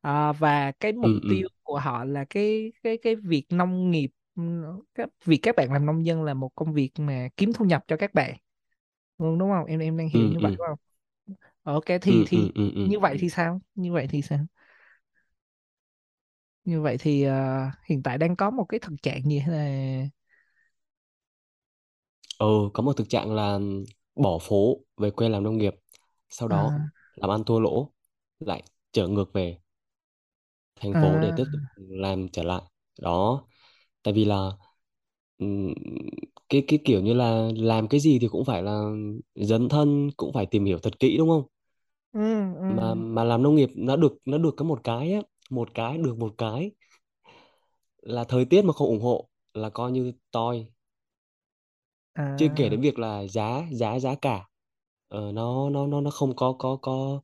À, và cái mục ừ ừ. tiêu của họ là cái cái cái việc nông nghiệp ừm, cái việc các bạn làm nông dân là một công việc mà kiếm thu nhập cho các bạn. Đúng đúng không? Em em đang hiểu ừ. như vậy ừ đúng không? Ok thì ừ thì ừ ừ ừ. như vậy thì sao? Như vậy thì sao? Như vậy thì ờ, hiện tại đang có một cái thực trạng gì là ừ có một thực trạng là bỏ phố về quê làm nông nghiệp sau đó à, làm ăn thua lỗ lại trở ngược về thành phố để à, tiếp tục làm trở lại. Đó tại vì là ừm, cái cái kiểu như là làm cái gì thì cũng phải là dấn thân cũng phải tìm hiểu thật kỹ đúng không? Ừ mà mà làm nông nghiệp nó được nó được có một cái á một cái được một cái là thời tiết mà không ủng hộ là coi như toi. Chưa kể à đến việc là giá giá giá cả. Ờ, nó nó nó nó không có có có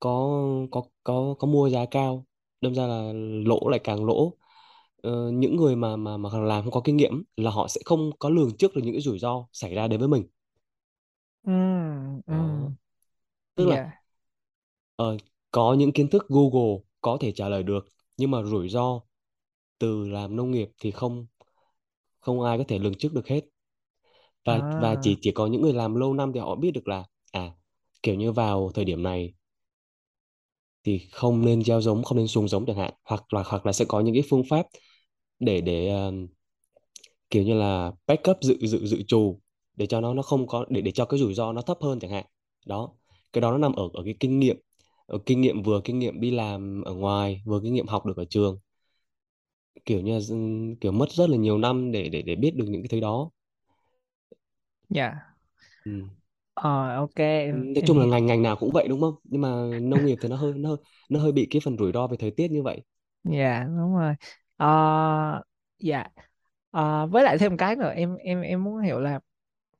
có có có có mua giá cao đâm ra là lỗ lại càng lỗ. Ờ, những người mà mà mà làm không có kinh nghiệm là họ sẽ không có lường trước được những cái rủi ro xảy ra đến với mình. Ừ ừ đó. Tức là dạ. ờ, có những kiến thức Google có thể trả lời được nhưng mà rủi ro từ làm nông nghiệp thì không không ai có thể lường trước được hết. Và và à. chỉ chỉ có những người làm lâu năm thì họ biết được là à kiểu như vào thời điểm này thì không nên gieo giống không nên xuống giống chẳng hạn. Hoặc là hoặc là sẽ có những cái phương pháp để để ờ, kiểu như là backup dự dự dự trù để cho nó nó không có để để cho cái rủi ro nó thấp hơn chẳng hạn. Đó cái đó nó nằm ở ở cái kinh nghiệm ở kinh nghiệm vừa kinh nghiệm đi làm ở ngoài vừa kinh nghiệm học được ở trường. Kiểu như là, dưng- kiểu mất rất là nhiều năm để để để biết được những cái thứ đó. Dạ. Ừ. ờ ok. Em nói em chung là hiểu ngành ngành nào cũng vậy đúng không? Nhưng mà nông nghiệp thì nó hơi nó hơi nó hơi bị cái phần rủi ro về thời tiết như vậy. Dạ đúng rồi. Ờ dạ. Ờ, với lại thêm một cái nữa em em em muốn hiểu là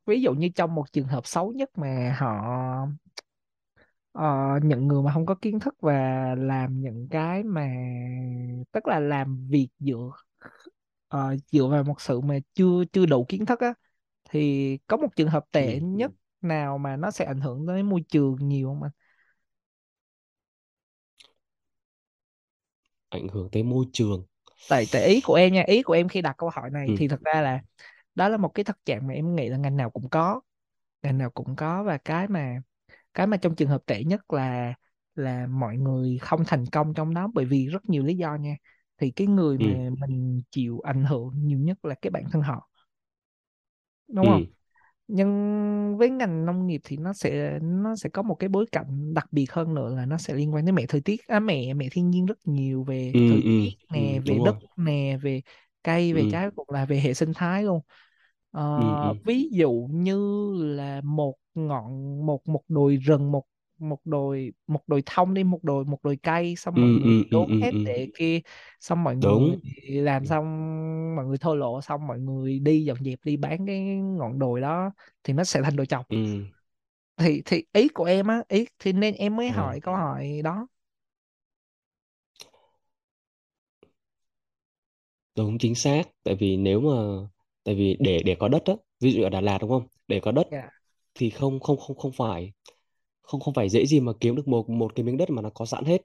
ví dụ như trong một trường hợp xấu nhất mà họ ờ, những người mà không có kiến thức và làm những cái mà tức là làm việc dựa ờ, dựa vào một sự mà chưa chưa đủ kiến thức á thì có một trường hợp ừ. tệ nhất nào mà nó sẽ ảnh hưởng tới môi trường nhiều không anh? ảnh hưởng tới môi trường Tại tại ý của em nha, ý của em khi đặt câu hỏi này ừ. thì thật ra là đó là một cái thực trạng mà em nghĩ là ngành nào cũng có, ngành nào cũng có và cái mà cái mà trong trường hợp tệ nhất là là mọi người không thành công trong đó bởi vì rất nhiều lý do nha. Thì cái người Ừ. mà mình chịu ảnh hưởng nhiều nhất là cái bản thân họ, đúng không? Ừ. nhưng với ngành nông nghiệp thì nó sẽ nó sẽ có một cái bối cảnh đặc biệt hơn nữa là nó sẽ liên quan đến mẹ thời tiết à, mẹ mẹ thiên nhiên rất nhiều về Ừ. thời Ừ. tiết Ừ. nè về đúng đất rồi nè về cây về ừ. trái cũng là về hệ sinh thái luôn Ừ. Ờ, Ừ. ví dụ như là một ngọn một một đồi rừng một một đồi một đồi thông đi một đồi một đồi cây xong Ừ. mọi người Ừ. Ừ. đốn Ừ. hết Ừ. để kia xong mọi người đúng làm xong mọi người thô lỗ xong mọi người đi dọn dẹp đi bán cái ngọn đồi đó thì nó sẽ thành đồi trọc ừ. thì thì ý của em á ý thì nên em mới hỏi câu hỏi đó đúng chính xác tại vì nếu mà tại vì để để có đất á ví dụ ở Đà Lạt đúng không để có đất dạ thì không không không không phải không không phải dễ gì mà kiếm được một một cái miếng đất mà nó có sẵn hết.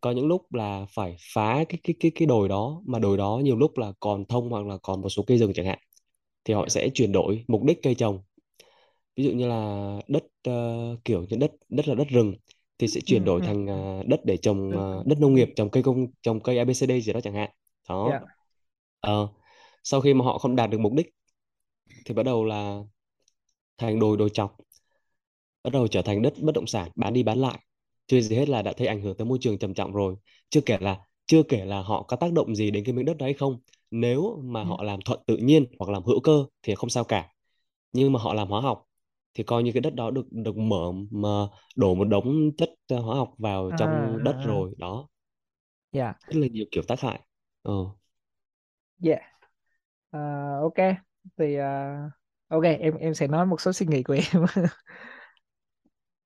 Có những lúc là phải phá cái cái cái cái đồi đó mà đồi đó nhiều lúc là còn thông hoặc là còn một số cây rừng chẳng hạn thì họ dạ sẽ chuyển đổi mục đích cây trồng. Ví dụ như là đất ờ, kiểu như đất đất là đất rừng thì sẽ ừ, chuyển đổi ừ, thành ừ. ờ, đất để trồng Ừ, ờ, đất nông ừ. nghiệp trồng cây công trồng cây ABCD gì đó chẳng hạn. Đó. Dạ. Ờ, sau khi mà họ không đạt được mục đích thì bắt đầu là thành đồi đồi chọc bắt đầu trở thành đất bất động sản bán đi bán lại. Chưa gì hết là đã thấy ảnh hưởng tới môi trường trầm trọng rồi. Chưa kể là chưa kể là họ có tác động gì đến cái miếng đất đấy không? Nếu mà ừ. họ làm thuận tự nhiên hoặc làm hữu cơ thì không sao cả. Nhưng mà họ làm hóa học thì coi như cái đất đó được được mở mà đổ một đống chất ờ, hóa học vào à, trong đất à, à. rồi đó. Dạ. Rất là nhiều kiểu tác hại. Ờ. Dạ. À, ok. Thì à, ok em em sẽ nói một số suy nghĩ của em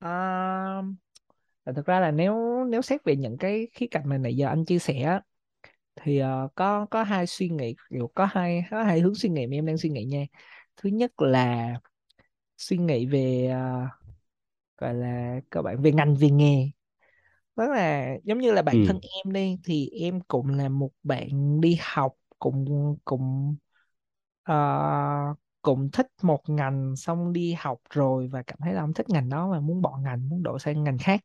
à, thực ra là nếu nếu xét về những cái khía cạnh mà nãy giờ anh chia sẻ á, thì ờ, có có hai suy nghĩ kiểu có hai có hai hướng suy nghĩ mà em đang suy nghĩ nha. Thứ nhất là suy nghĩ về ờ, gọi là các bạn về ngành về nghề. Tức là giống như là bản ừ. thân em đi thì em cũng là một bạn đi học cũng cũng ờ, cũng thích một ngành xong đi học rồi và cảm thấy là không thích ngành đó và muốn bỏ ngành muốn đổi sang ngành khác.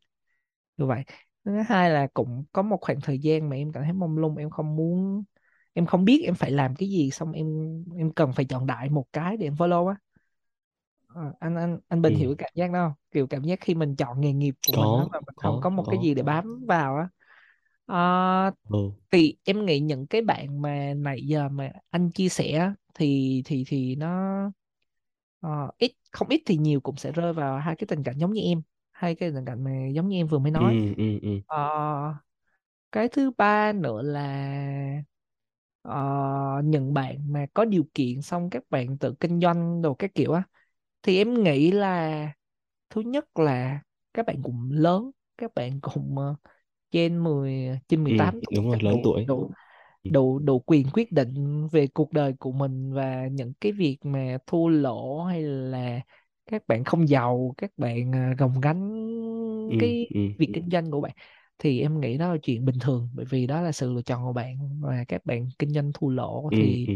Như vậy. Thứ hai là cũng có một khoảng thời gian mà em cảm thấy mông lung em không muốn em không biết em phải làm cái gì xong em em cần phải chọn đại một cái để em follow á. Ờ, anh anh anh Bình ừ hiểu cái cảm giác đó không? kiểu cảm giác khi mình chọn nghề nghiệp của mình đó có mà mình không có có một cái có. gì để bám vào á Ờ, ừ. thì em nghĩ những cái bạn mà nãy giờ mà anh chia sẻ thì thì thì nó ờ, ít không ít thì nhiều cũng sẽ rơi vào hai cái tình cảnh giống như em hai cái tình cảnh mà giống như em vừa mới ừ nói. ừ ừ. Ờ, cái thứ ba nữa là ờ, những bạn mà có điều kiện xong các bạn tự kinh doanh đồ các kiểu á thì em nghĩ là thứ nhất là các bạn cũng lớn các bạn cũng ờ, trên 10 trên ừ 18 tuổi đúng rồi lớn đủ tuổi. Đủ ừ. đủ đủ quyền quyết định về cuộc đời của mình và những cái việc mà thua lỗ hay là các bạn không giàu các bạn à, gồng gánh ừ cái ừ việc kinh doanh của bạn. Thì em nghĩ đó là chuyện bình thường bởi vì đó là sự lựa chọn của bạn và các bạn kinh doanh thua lỗ ừ thì ừ.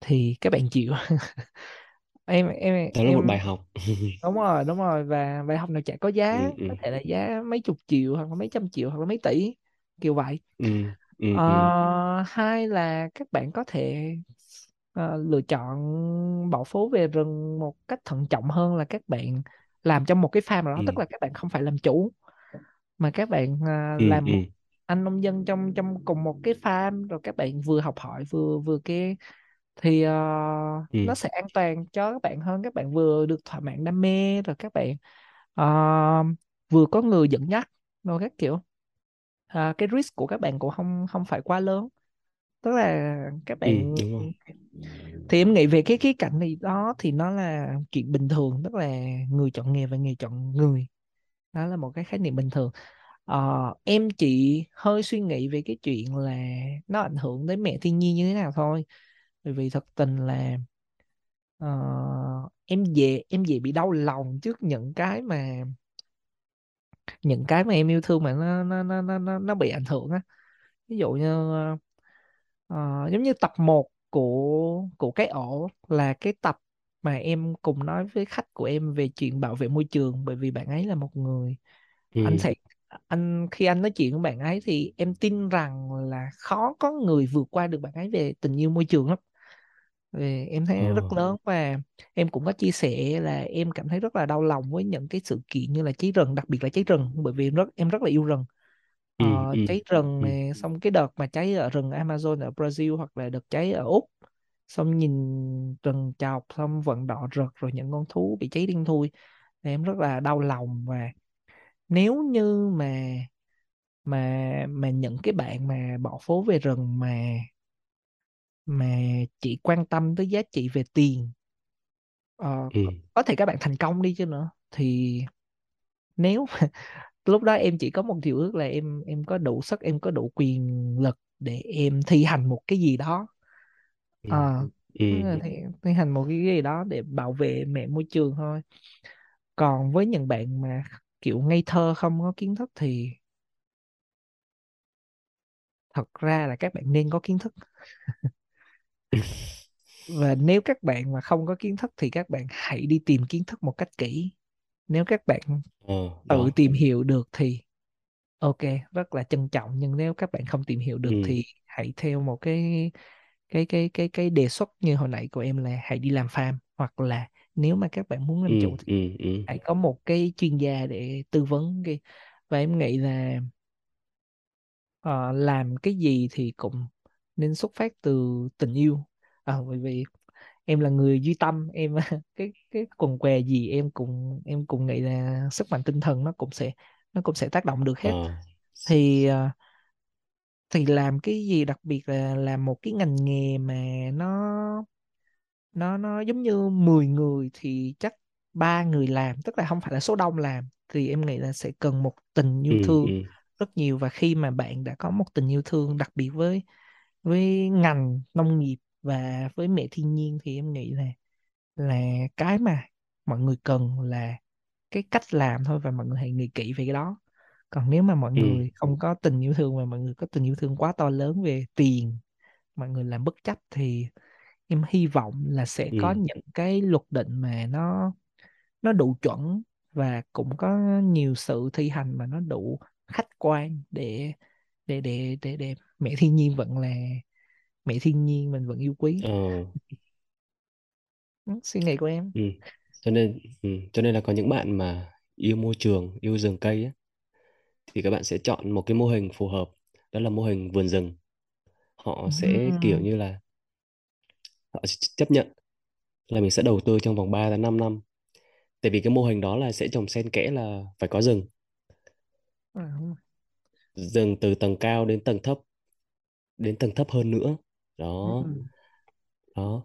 thì các bạn chịu em em đó là một em bài học. Đúng rồi đúng rồi và bài học nào chả có giá ừ ừ. có thể là giá mấy chục triệu hoặc là mấy trăm triệu hoặc là mấy tỷ kiểu vậy. Ừ ừ Ờ, ừ. hai là các bạn có thể ờ, lựa chọn bỏ phố về rừng một cách thận trọng hơn là các bạn làm trong một cái farm nào đó ừ. tức là các bạn không phải làm chủ mà các bạn à, ừ làm ừ. một anh nông dân trong trong cùng một cái farm rồi các bạn vừa học hỏi vừa vừa cái thì ờ, ừ. nó sẽ an toàn cho các bạn hơn các bạn vừa được thỏa mãn đam mê rồi các bạn ờ, vừa có người dẫn dắt rồi các kiểu. À, cái risk của các bạn cũng không không phải quá lớn. Tức là các ừ bạn đúng rồi. thì em nghĩ về cái cái cảnh này đó thì nó là chuyện bình thường tức là người chọn nghề và nghề chọn người. Đó là một cái khái niệm bình thường. Ờ, em chỉ hơi suy nghĩ về cái chuyện là nó ảnh hưởng đến mẹ thiên nhiên như thế nào thôi bởi vì thật tình là ờ, em dễ em dễ bị đau lòng trước những cái mà những cái mà em yêu thương mà nó nó nó nó nó bị ảnh hưởng á. Ví dụ như ờ, giống như tập một của của cái ổ là cái tập mà em cùng nói với khách của em về chuyện bảo vệ môi trường bởi vì bạn ấy là một người. Anh ừ sẽ anh khi anh nói chuyện với bạn ấy thì em tin rằng là khó có người vượt qua được bạn ấy về tình yêu môi trường lắm vì em thấy ờ. nó rất lớn và em cũng có chia sẻ là em cảm thấy rất là đau lòng với những cái sự kiện như là cháy rừng đặc biệt là cháy rừng bởi vì em rất em rất là yêu rừng. Ừ ờ, ừ cháy rừng ừ này xong cái đợt mà cháy ở rừng Amazon ở Brazil hoặc là đợt cháy ở Úc xong nhìn rừng chọc xong vận đỏ rực rồi những con thú bị cháy đen thui thì em rất là đau lòng. Và nếu như mà mà mà những cái bạn mà bỏ phố về rừng mà mà chỉ quan tâm tới giá trị về tiền. Ờ, ừ. có thể các bạn thành công đi chứ nữa. Thì nếu lúc đó em chỉ có một điều ước là em em có đủ sức em có đủ quyền lực để em thi hành một cái gì đó. Ừ. Ờ, ừ. thi, thi hành một cái gì đó để bảo vệ mẹ môi trường thôi. Còn với những bạn mà kiểu ngây thơ không có kiến thức thì thật ra là các bạn nên có kiến thức và nếu các bạn mà không có kiến thức thì các bạn hãy đi tìm kiến thức một cách kỹ. Nếu các bạn ờ tự tìm hiểu được thì ok rất là trân trọng. Nhưng nếu các bạn không tìm hiểu được ừ. thì hãy theo một cái cái cái cái cái đề xuất như hồi nãy của em là hãy đi làm farm. Hoặc là nếu mà các bạn muốn ừ làm chủ thì ừ ừ. hãy có một cái chuyên gia để tư vấn cái và em nghĩ là ờ, làm cái gì thì cũng nên xuất phát từ tình yêu. Ờ, bởi vì em là người duy tâm em cái cái quần què gì em cũng em cũng nghĩ là sức mạnh tinh thần nó cũng sẽ nó cũng sẽ tác động được hết. Ờ thì ờ, thì làm cái gì đặc biệt là làm một cái ngành nghề mà nó nó nó giống như 10 người thì chắc ba người làm tức là không phải là số đông làm thì em nghĩ là sẽ cần một tình ừ yêu thương ừ. rất nhiều. Và khi mà bạn đã có một tình yêu thương đặc biệt với với ngành nông nghiệp và với mẹ thiên nhiên thì em nghĩ là là cái mà mọi người cần là cái cách làm thôi và mọi người hãy nghĩ kỹ về cái đó. Còn nếu mà mọi ừ. người không có tình yêu thương và mọi người có tình yêu thương quá to lớn về tiền mọi người làm bất chấp thì em hy vọng là sẽ ừ. có những cái luật định mà nó nó đủ chuẩn và cũng có nhiều sự thi hành mà nó đủ khách quan để để để để để mẹ thiên nhiên vẫn là mẹ thiên nhiên mình vẫn yêu quý. Ờ. Ừ, suy nghĩ của em. Ừ cho nên ừ. cho nên là có những bạn mà yêu môi trường yêu rừng cây á, thì các bạn sẽ chọn một cái mô hình phù hợp đó là mô hình vườn rừng. Họ sẽ kiểu Ừm, như là họ chấp nhận là mình sẽ đầu tư trong vòng 3 đến 5 năm. Tại vì cái mô hình đó là sẽ trồng xen kẽ là phải có rừng. Ừm, rừng từ tầng cao đến tầng thấp đến tầng thấp hơn nữa. Đó. Ừm, đó.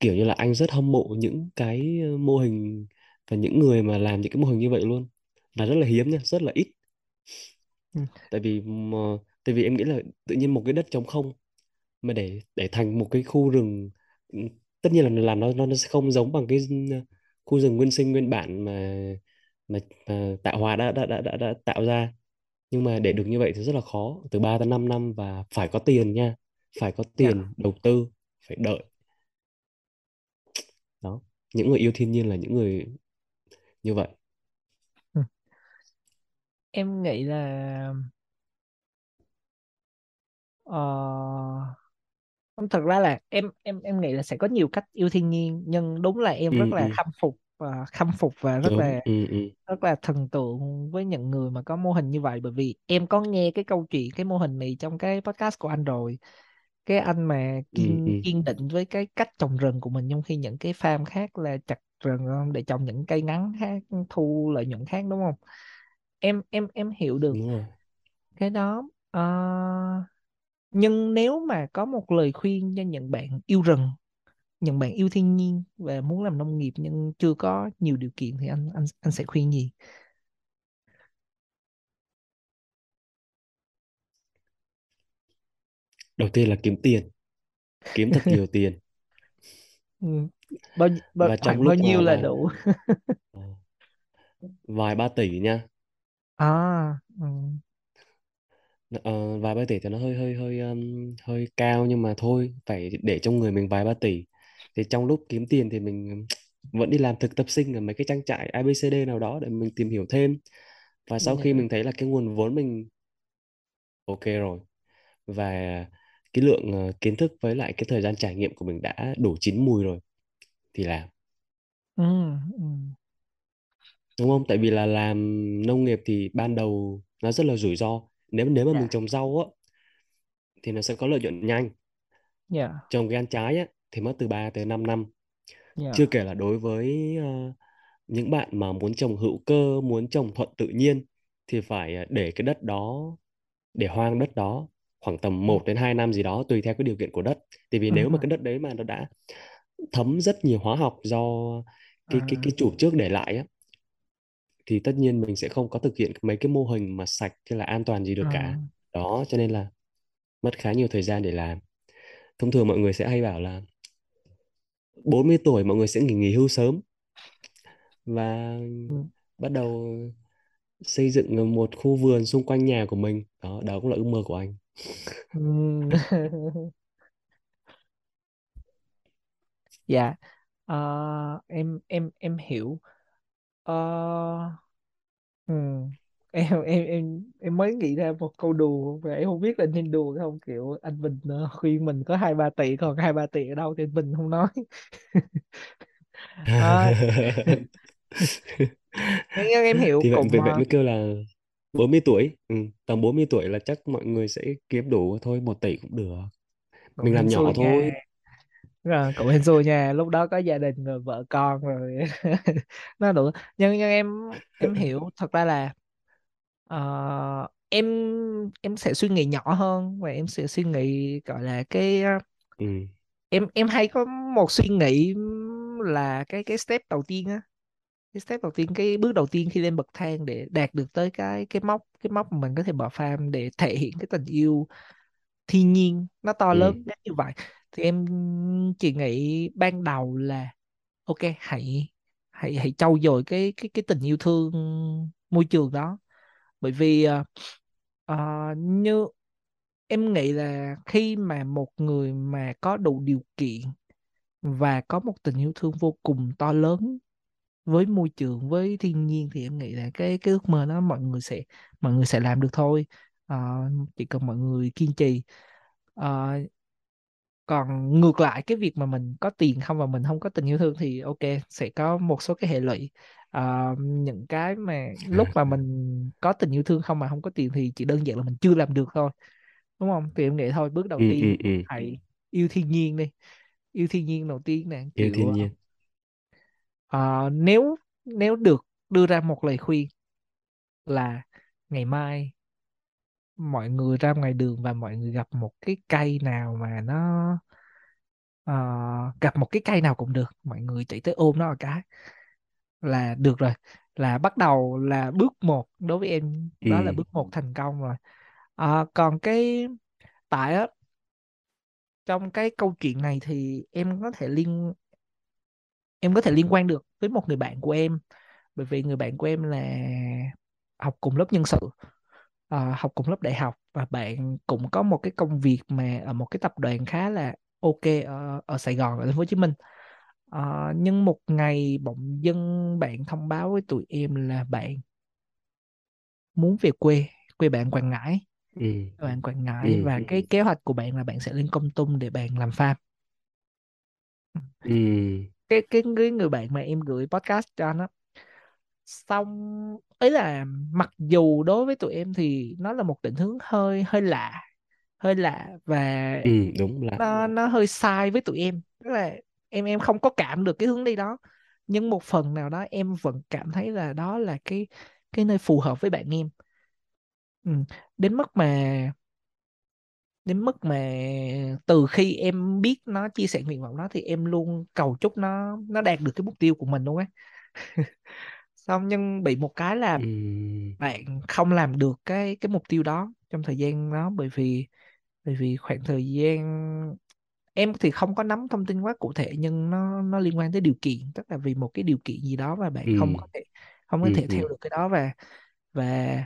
Kiểu như là anh rất hâm mộ những cái ờ, mô hình và những người mà làm những cái mô hình như vậy luôn. Là rất là hiếm nha rất là ít. Ừm, tại vì mà, tại vì em nghĩ là tự nhiên một cái đất trống không mà để để thành một cái khu rừng ừ, tất nhiên là là nó nó nó sẽ không giống bằng cái khu rừng nguyên sinh nguyên bản mà mà, mà tạo hóa đã đã, đã đã đã tạo ra nhưng mà để được như vậy thì rất là khó từ 3 tới 5 năm và phải có tiền nha phải có dạ. tiền đầu tư phải đợi đó những người yêu thiên nhiên là những người như vậy. Em nghĩ là Không, thật ra là em em em nghĩ là sẽ có nhiều cách yêu thiên nhiên nhưng đúng là em rất ừ, là ừ, khâm phục và khâm phục và rất đúng là ừ, ừ, rất là thần tượng với những người mà có mô hình như vậy. Bởi vì em có nghe cái câu chuyện cái mô hình này trong cái podcast của anh rồi. Cái anh mà ừ, kiên ừ, kiên định với cái cách trồng rừng của mình trong khi những cái farm khác là chặt rừng để trồng những cây ngắn khác thu lợi nhuận khác đúng không? Em em em hiểu được cái đó. Ờ, nhưng nếu mà có một lời khuyên cho những bạn yêu rừng những bạn yêu thiên nhiên và muốn làm nông nghiệp nhưng chưa có nhiều điều kiện thì anh anh anh sẽ khuyên gì đầu tiên là kiếm tiền kiếm thật nhiều tiền ừ. bao, bao và trong bao lúc nhiêu mà là vài đủ ờ, vài ba tỷ nha à ừ. Ờ, vài ba tỷ thì nó hơi hơi hơi um, hơi cao nhưng mà thôi phải để trong người mình vài ba tỷ thì trong lúc kiếm tiền thì mình vẫn đi làm thực tập sinh ở mấy cái trang trại ABCD nào đó để mình tìm hiểu thêm. Và sau khi mình thấy là cái nguồn vốn mình ok rồi. Và cái lượng ờ, kiến thức với lại cái thời gian trải nghiệm của mình đã đủ chín mùi rồi thì làm. Ừ. Ừ. đúng không? Tại vì là làm nông nghiệp thì ban đầu nó rất là rủi ro. Nếu nếu mà mình dạ trồng rau á thì nó sẽ có lợi nhuận nhanh. Dạ. Trồng cái ăn trái á thì mất từ 3 tới 5 năm. Chưa dạ kể là đối với ờ, những bạn mà muốn trồng hữu cơ muốn trồng thuận tự nhiên thì phải ờ, để cái đất đó để hoang đất đó khoảng tầm ừ. một đến 2 năm gì đó tùy theo cái điều kiện của đất. Tại vì nếu mà cái đất đấy mà nó đã thấm rất nhiều hóa học do cái cái À, cái chủ trước để lại á thì tất nhiên mình sẽ không có thực hiện mấy cái mô hình mà sạch hay là an toàn gì được cả. À, đó cho nên là mất khá nhiều thời gian để làm. Thông thường mọi người sẽ hay bảo là 40 tuổi mọi người sẽ nghỉ nghỉ hưu sớm và ừ. bắt đầu xây dựng một khu vườn xung quanh nhà của mình đó đó cũng là ước mơ của anh Ừ. dạ Ờ, em em em hiểu Ờ, ừ. Em em em em mới nghĩ ra một câu đùa và em không biết là nên đùa không? Kiểu anh Bình ờ, khuyên mình có hai ba tỷ còn hai ba tỷ ở đâu thì anh Bình không nói. Ờ, nhưng em hiểu thì cũng vậy vậy ờ, mới kêu là 40 tuổi. Ừ. tầm 40 tuổi là chắc mọi người sẽ kiếm đủ thôi một tỷ cũng được. Cũng mình làm nhỏ nha. thôi. Rồi, hên xui nha. Lúc đó có gia đình rồi vợ con rồi. Nó đủ. Nhưng nhưng em em hiểu thật ra là ờ, em em sẽ suy nghĩ nhỏ hơn và em sẽ suy nghĩ gọi là cái ờ, ừ. em em hay có một suy nghĩ là cái cái step đầu tiên á cái step đầu tiên cái bước đầu tiên khi lên bậc thang để đạt được tới cái cái mốc cái mốc mà mình có thể bỏ farm để thể hiện cái tình yêu thiên nhiên nó to Ừ. lớn đến như vậy thì em chỉ nghĩ ban đầu là ok hãy hãy hãy trau dồi cái cái cái tình yêu thương môi trường đó bởi vì uh, như em nghĩ là khi mà một người mà có đủ điều kiện và có một tình yêu thương vô cùng to lớn với môi trường với thiên nhiên thì em nghĩ là cái cái ước mơ đó mọi người sẽ mọi người sẽ làm được thôi. Ờ, chỉ cần mọi người kiên trì. Ờ, còn ngược lại cái việc mà mình có tiền không và mình không có tình yêu thương thì ok sẽ có một số cái hệ lụy. Ờ, những cái mà lúc mà mình có tình yêu thương không mà không có tiền thì chỉ đơn giản là mình chưa làm được thôi đúng không? Thì em nghĩ thôi bước đầu ừ ừ tiên ừ hãy yêu thiên nhiên đi yêu thiên nhiên đầu tiên nè yêu kiểu thiên nhiên. ờ, nếu nếu được đưa ra một lời khuyên là ngày mai mọi người ra ngoài đường và mọi người gặp một cái cây nào mà nó ờ, gặp một cái cây nào cũng được mọi người chạy tới ôm nó một cái là được rồi. Là bắt đầu là bước một đối với em. Đó là ừ bước một thành công rồi. Ờ, còn cái tại á trong cái câu chuyện này thì em có thể liên em có thể liên quan được với một người bạn của em. Bởi vì người bạn của em là học cùng lớp nhân sự ờ, học cùng lớp đại học. Và bạn cũng có một cái công việc mà ở một cái tập đoàn khá là ok ở, ở Sài Gòn ở thành phố Hồ Chí Minh Ờ, nhưng một ngày bỗng dưng bạn thông báo với tụi em là bạn muốn về quê quê bạn Quảng Ngãi. Ừ. Bạn Quảng Ngãi ừ và cái kế hoạch của bạn là bạn sẽ lên Kon Tum để bạn làm farm. Ừ. Cái cái cái người bạn mà em gửi podcast cho nó xong ấy là mặc dù đối với tụi em thì nó là một định hướng hơi hơi lạ hơi lạ và ừ đúng là nó nó hơi sai với tụi em. Tức là em em không có cảm được cái hướng đi đó. Nhưng một phần nào đó em vẫn cảm thấy là đó là cái cái nơi phù hợp với bạn em. Ừ. đến mức mà đến mức mà từ khi em biết nó chia sẻ nguyện vọng đó thì em luôn cầu chúc nó nó đạt được cái mục tiêu của mình luôn á. Xong nhưng bị một cái là ừ. bạn không làm được cái cái mục tiêu đó trong thời gian đó. Bởi vì bởi vì khoảng thời gian em thì không có nắm thông tin quá cụ thể nhưng nó nó liên quan tới điều kiện tức là vì một cái điều kiện gì đó mà bạn ừ. không có thể không có ừ thể ừ. theo được cái đó và và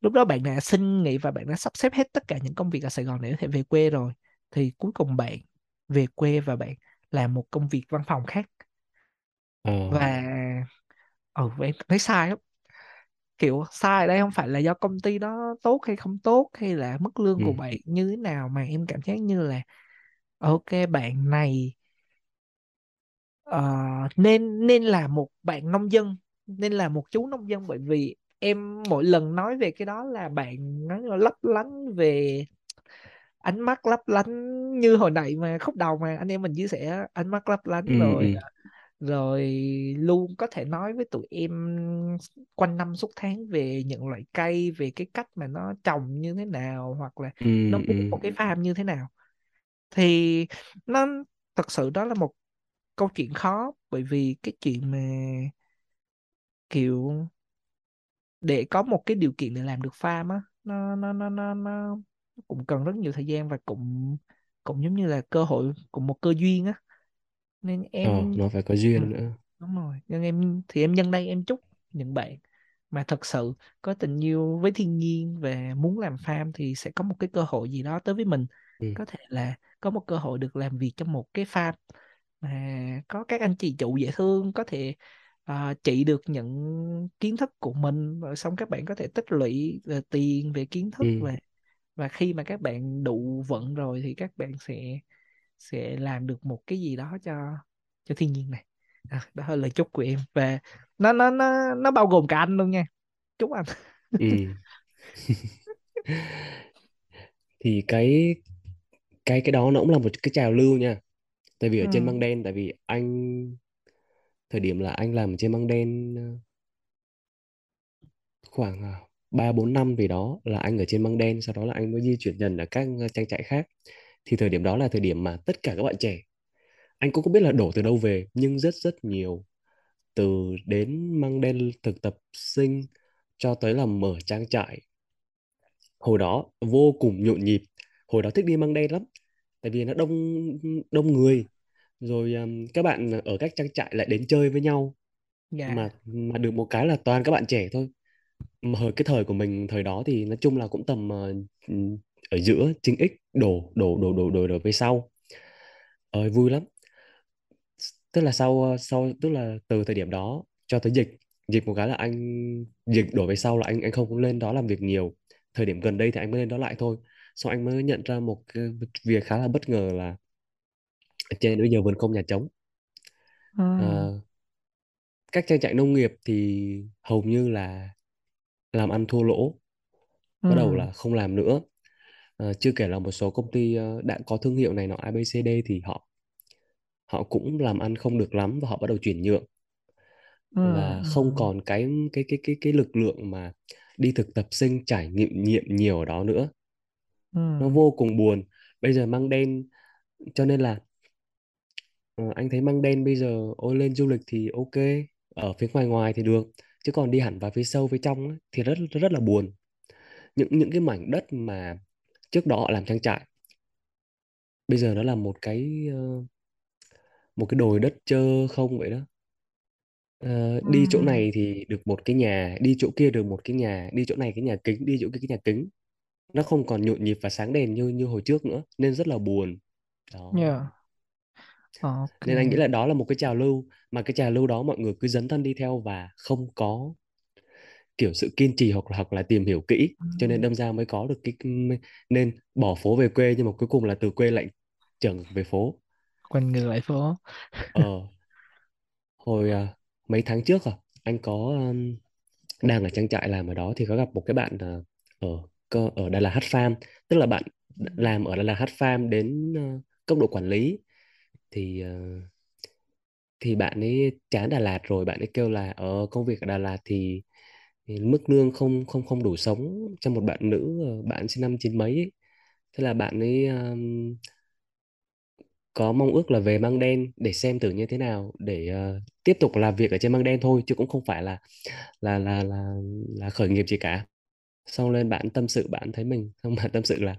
lúc đó bạn đã xin nghỉ và bạn đã sắp xếp hết tất cả những công việc ở Sài Gòn để có thể về quê rồi. Thì cuối cùng bạn về quê và bạn làm một công việc văn phòng khác. Ờ và ừ em thấy sai lắm. Kiểu sai ở đây không phải là do công ty đó tốt hay không tốt hay là mức lương ừ. của bạn như thế nào mà em cảm giác như là ok bạn này ờ, nên nên là một bạn nông dân nên là một chú nông dân. Bởi vì em mỗi lần nói về cái đó là bạn nói là lấp lánh về ánh mắt lấp lánh như hồi nãy mà khúc đầu mà. Anh em mình chia sẻ ánh mắt lấp lánh ừ rồi ừ. rồi luôn có thể nói với tụi em quanh năm suốt tháng về những loại cây về cái cách mà nó trồng như thế nào hoặc là ừ nó ừ. muốn một cái farm như thế nào thì nó thật sự đó là một câu chuyện khó bởi vì cái chuyện mà kiểu để có một cái điều kiện để làm được farm á nó nó nó nó nó cũng cần rất nhiều thời gian và cũng cũng giống như là cơ hội cũng một cơ duyên á. Nên ờ em nó phải có ừ, duyên nữa. đúng rồi. Nhưng em thì em nhân đây em chúc những bạn mà thật sự có tình yêu với thiên nhiên và muốn làm farm thì sẽ có một cái cơ hội gì đó tới với mình ừ. Có thể là có một cơ hội được làm việc trong một cái farm mà có các anh chị chủ dễ thương có thể à, chỉ được những kiến thức của mình rồi xong các bạn có thể tích lũy về tiền về kiến thức ừ. và và khi mà các bạn đủ vững rồi thì các bạn sẽ sẽ làm được một cái gì đó cho cho thiên nhiên này. À, đó là lời chúc của em và nó nó nó nó bao gồm cả anh luôn nha. Chúc anh. Ừ. Thì cái cái cái đó nó cũng là một cái trào lưu nha. Tại vì ở trên ừ. Măng Đen tại vì anh thời điểm là anh làm trên Măng Đen ờ, khoảng ờ, ba bốn năm vì đó là anh ở trên Măng Đen sau đó là anh mới di chuyển dần ở các ờ, trang trại khác. Thì thời điểm đó là thời điểm mà tất cả các bạn trẻ anh cũng không biết là đổ từ đâu về nhưng rất rất nhiều từ đến Măng Đen thực tập sinh cho tới là mở trang trại. Hồi đó vô cùng nhộn nhịp. Hồi đó thích đi Măng Đen lắm tại vì nó đông đông người. Rồi um, các bạn ở các trang trại lại đến chơi với nhau. Mà dạ. Mà được một cái là toàn các bạn trẻ thôi. Mà hồi cái thời của mình thời đó thì nói chung là cũng tầm ừm, ở giữa 9x đổ đổ đổ đổ đổ đổ về sau. Ơi vui lắm. Tức là sau sau tức là từ thời điểm đó cho tới dịch dịch một cái là anh dịch đổ về sau là anh anh không lên đó làm việc nhiều. Thời điểm gần đây thì anh mới lên đó lại thôi xong anh mới nhận ra một cái việc khá là bất ngờ là trên bây giờ vườn không nhà trống. Ừ. Ờ, các trang trại nông nghiệp thì hầu như là làm ăn thua lỗ bắt đầu Ừ. là không làm nữa. Ờ, chưa kể là một số công ty ờ, đã có thương hiệu này nọ ABCD thì họ họ cũng làm ăn không được lắm và họ bắt đầu chuyển nhượng. Ừ, và ừ, không còn cái cái cái cái cái lực lượng mà đi thực tập sinh trải nghiệm nghiệm nhiều ở đó nữa ừ, nó vô cùng buồn. Bây giờ măng đen cho nên là ờ, anh thấy măng đen bây giờ ôi lên du lịch thì ok ở phía ngoài ngoài thì được chứ còn đi hẳn vào phía sâu phía trong ấy, thì rất rất là buồn. Những những cái mảnh đất mà trước đó họ làm trang trại bây giờ nó là một cái ờ, một cái đồi đất trơ không vậy đó. Ừ, đi chỗ này thì được một cái nhà đi chỗ kia được một cái nhà đi chỗ này cái nhà kính đi chỗ kia cái nhà kính nó không còn nhộn nhịp và sáng đèn như như hồi trước nữa nên rất là buồn. Đó. Yeah. ok nên anh nghĩ là đó là một cái trào lưu mà cái trào lưu đó mọi người cứ dấn thân đi theo và không có kiểu sự kiên trì hoặc là hoặc là tìm hiểu kỹ. Ừ, cho nên đâm ra mới có được cái nên bỏ phố về quê nhưng mà cuối cùng là từ quê lại trở về phố. Quanh ngược lại phố. Ờ. Hồi à, mấy tháng trước à anh có um, đang ở trang trại làm ở đó thì có gặp một cái bạn à, ở cơ- ở Đà Lạt Hát Farm tức là bạn làm ở Đà Lạt Hát Farm đến ờ, cấp độ quản lý thì ờ, thì bạn ấy chán Đà Lạt rồi bạn ấy kêu là ở công việc ở Đà Lạt thì, thì mức lương không không không đủ sống cho một bạn nữ ờ, bạn sinh năm chín mấy ấy. Thế là bạn ấy um, có mong ước là về Măng Đen để xem thử như thế nào để ờ, tiếp tục làm việc ở trên Măng Đen thôi chứ cũng không phải là là là là là khởi nghiệp gì cả. Xong lên bạn tâm sự bạn thấy mình. Xong bạn tâm sự là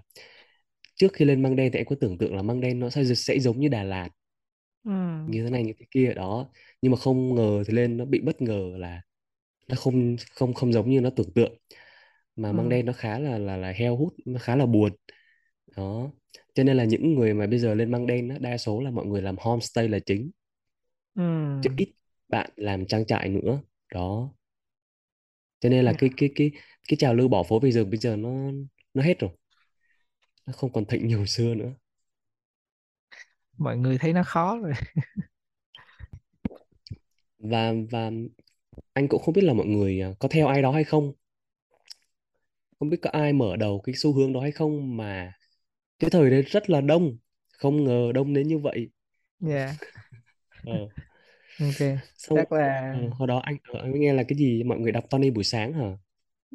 trước khi lên Măng Đen thì em có tưởng tượng là Măng Đen nó sẽ sẽ giống như Đà Lạt. Ừ, như thế này như thế kia đó. Nhưng mà không ngờ thì lên nó bị bất ngờ là nó không không không giống như nó tưởng tượng. Mà măng ừ, đen nó khá là là là heo hút nó khá là buồn. Đó. Cho nên là những người mà bây giờ lên măng đen á, đa số là mọi người làm homestay là chính. Ừ, chứ ít bạn làm trang trại nữa. Đó cho nên là yeah. cái cái cái cái trào lưu bỏ phố bây giờ bây giờ nó nó hết rồi. Nó không còn thịnh như hồi xưa nữa. Mọi người thấy nó khó rồi. Và và anh cũng không biết là mọi người à, có theo ai đó hay không. Không biết có ai mở đầu cái xu hướng đó hay không mà cái thời đấy rất là đông. Không ngờ đông đến như vậy. Dạ. Ờ. ok xong chắc là ờ, hồi đó anh anh nghe là cái gì mọi người đọc Tony buổi sáng hả?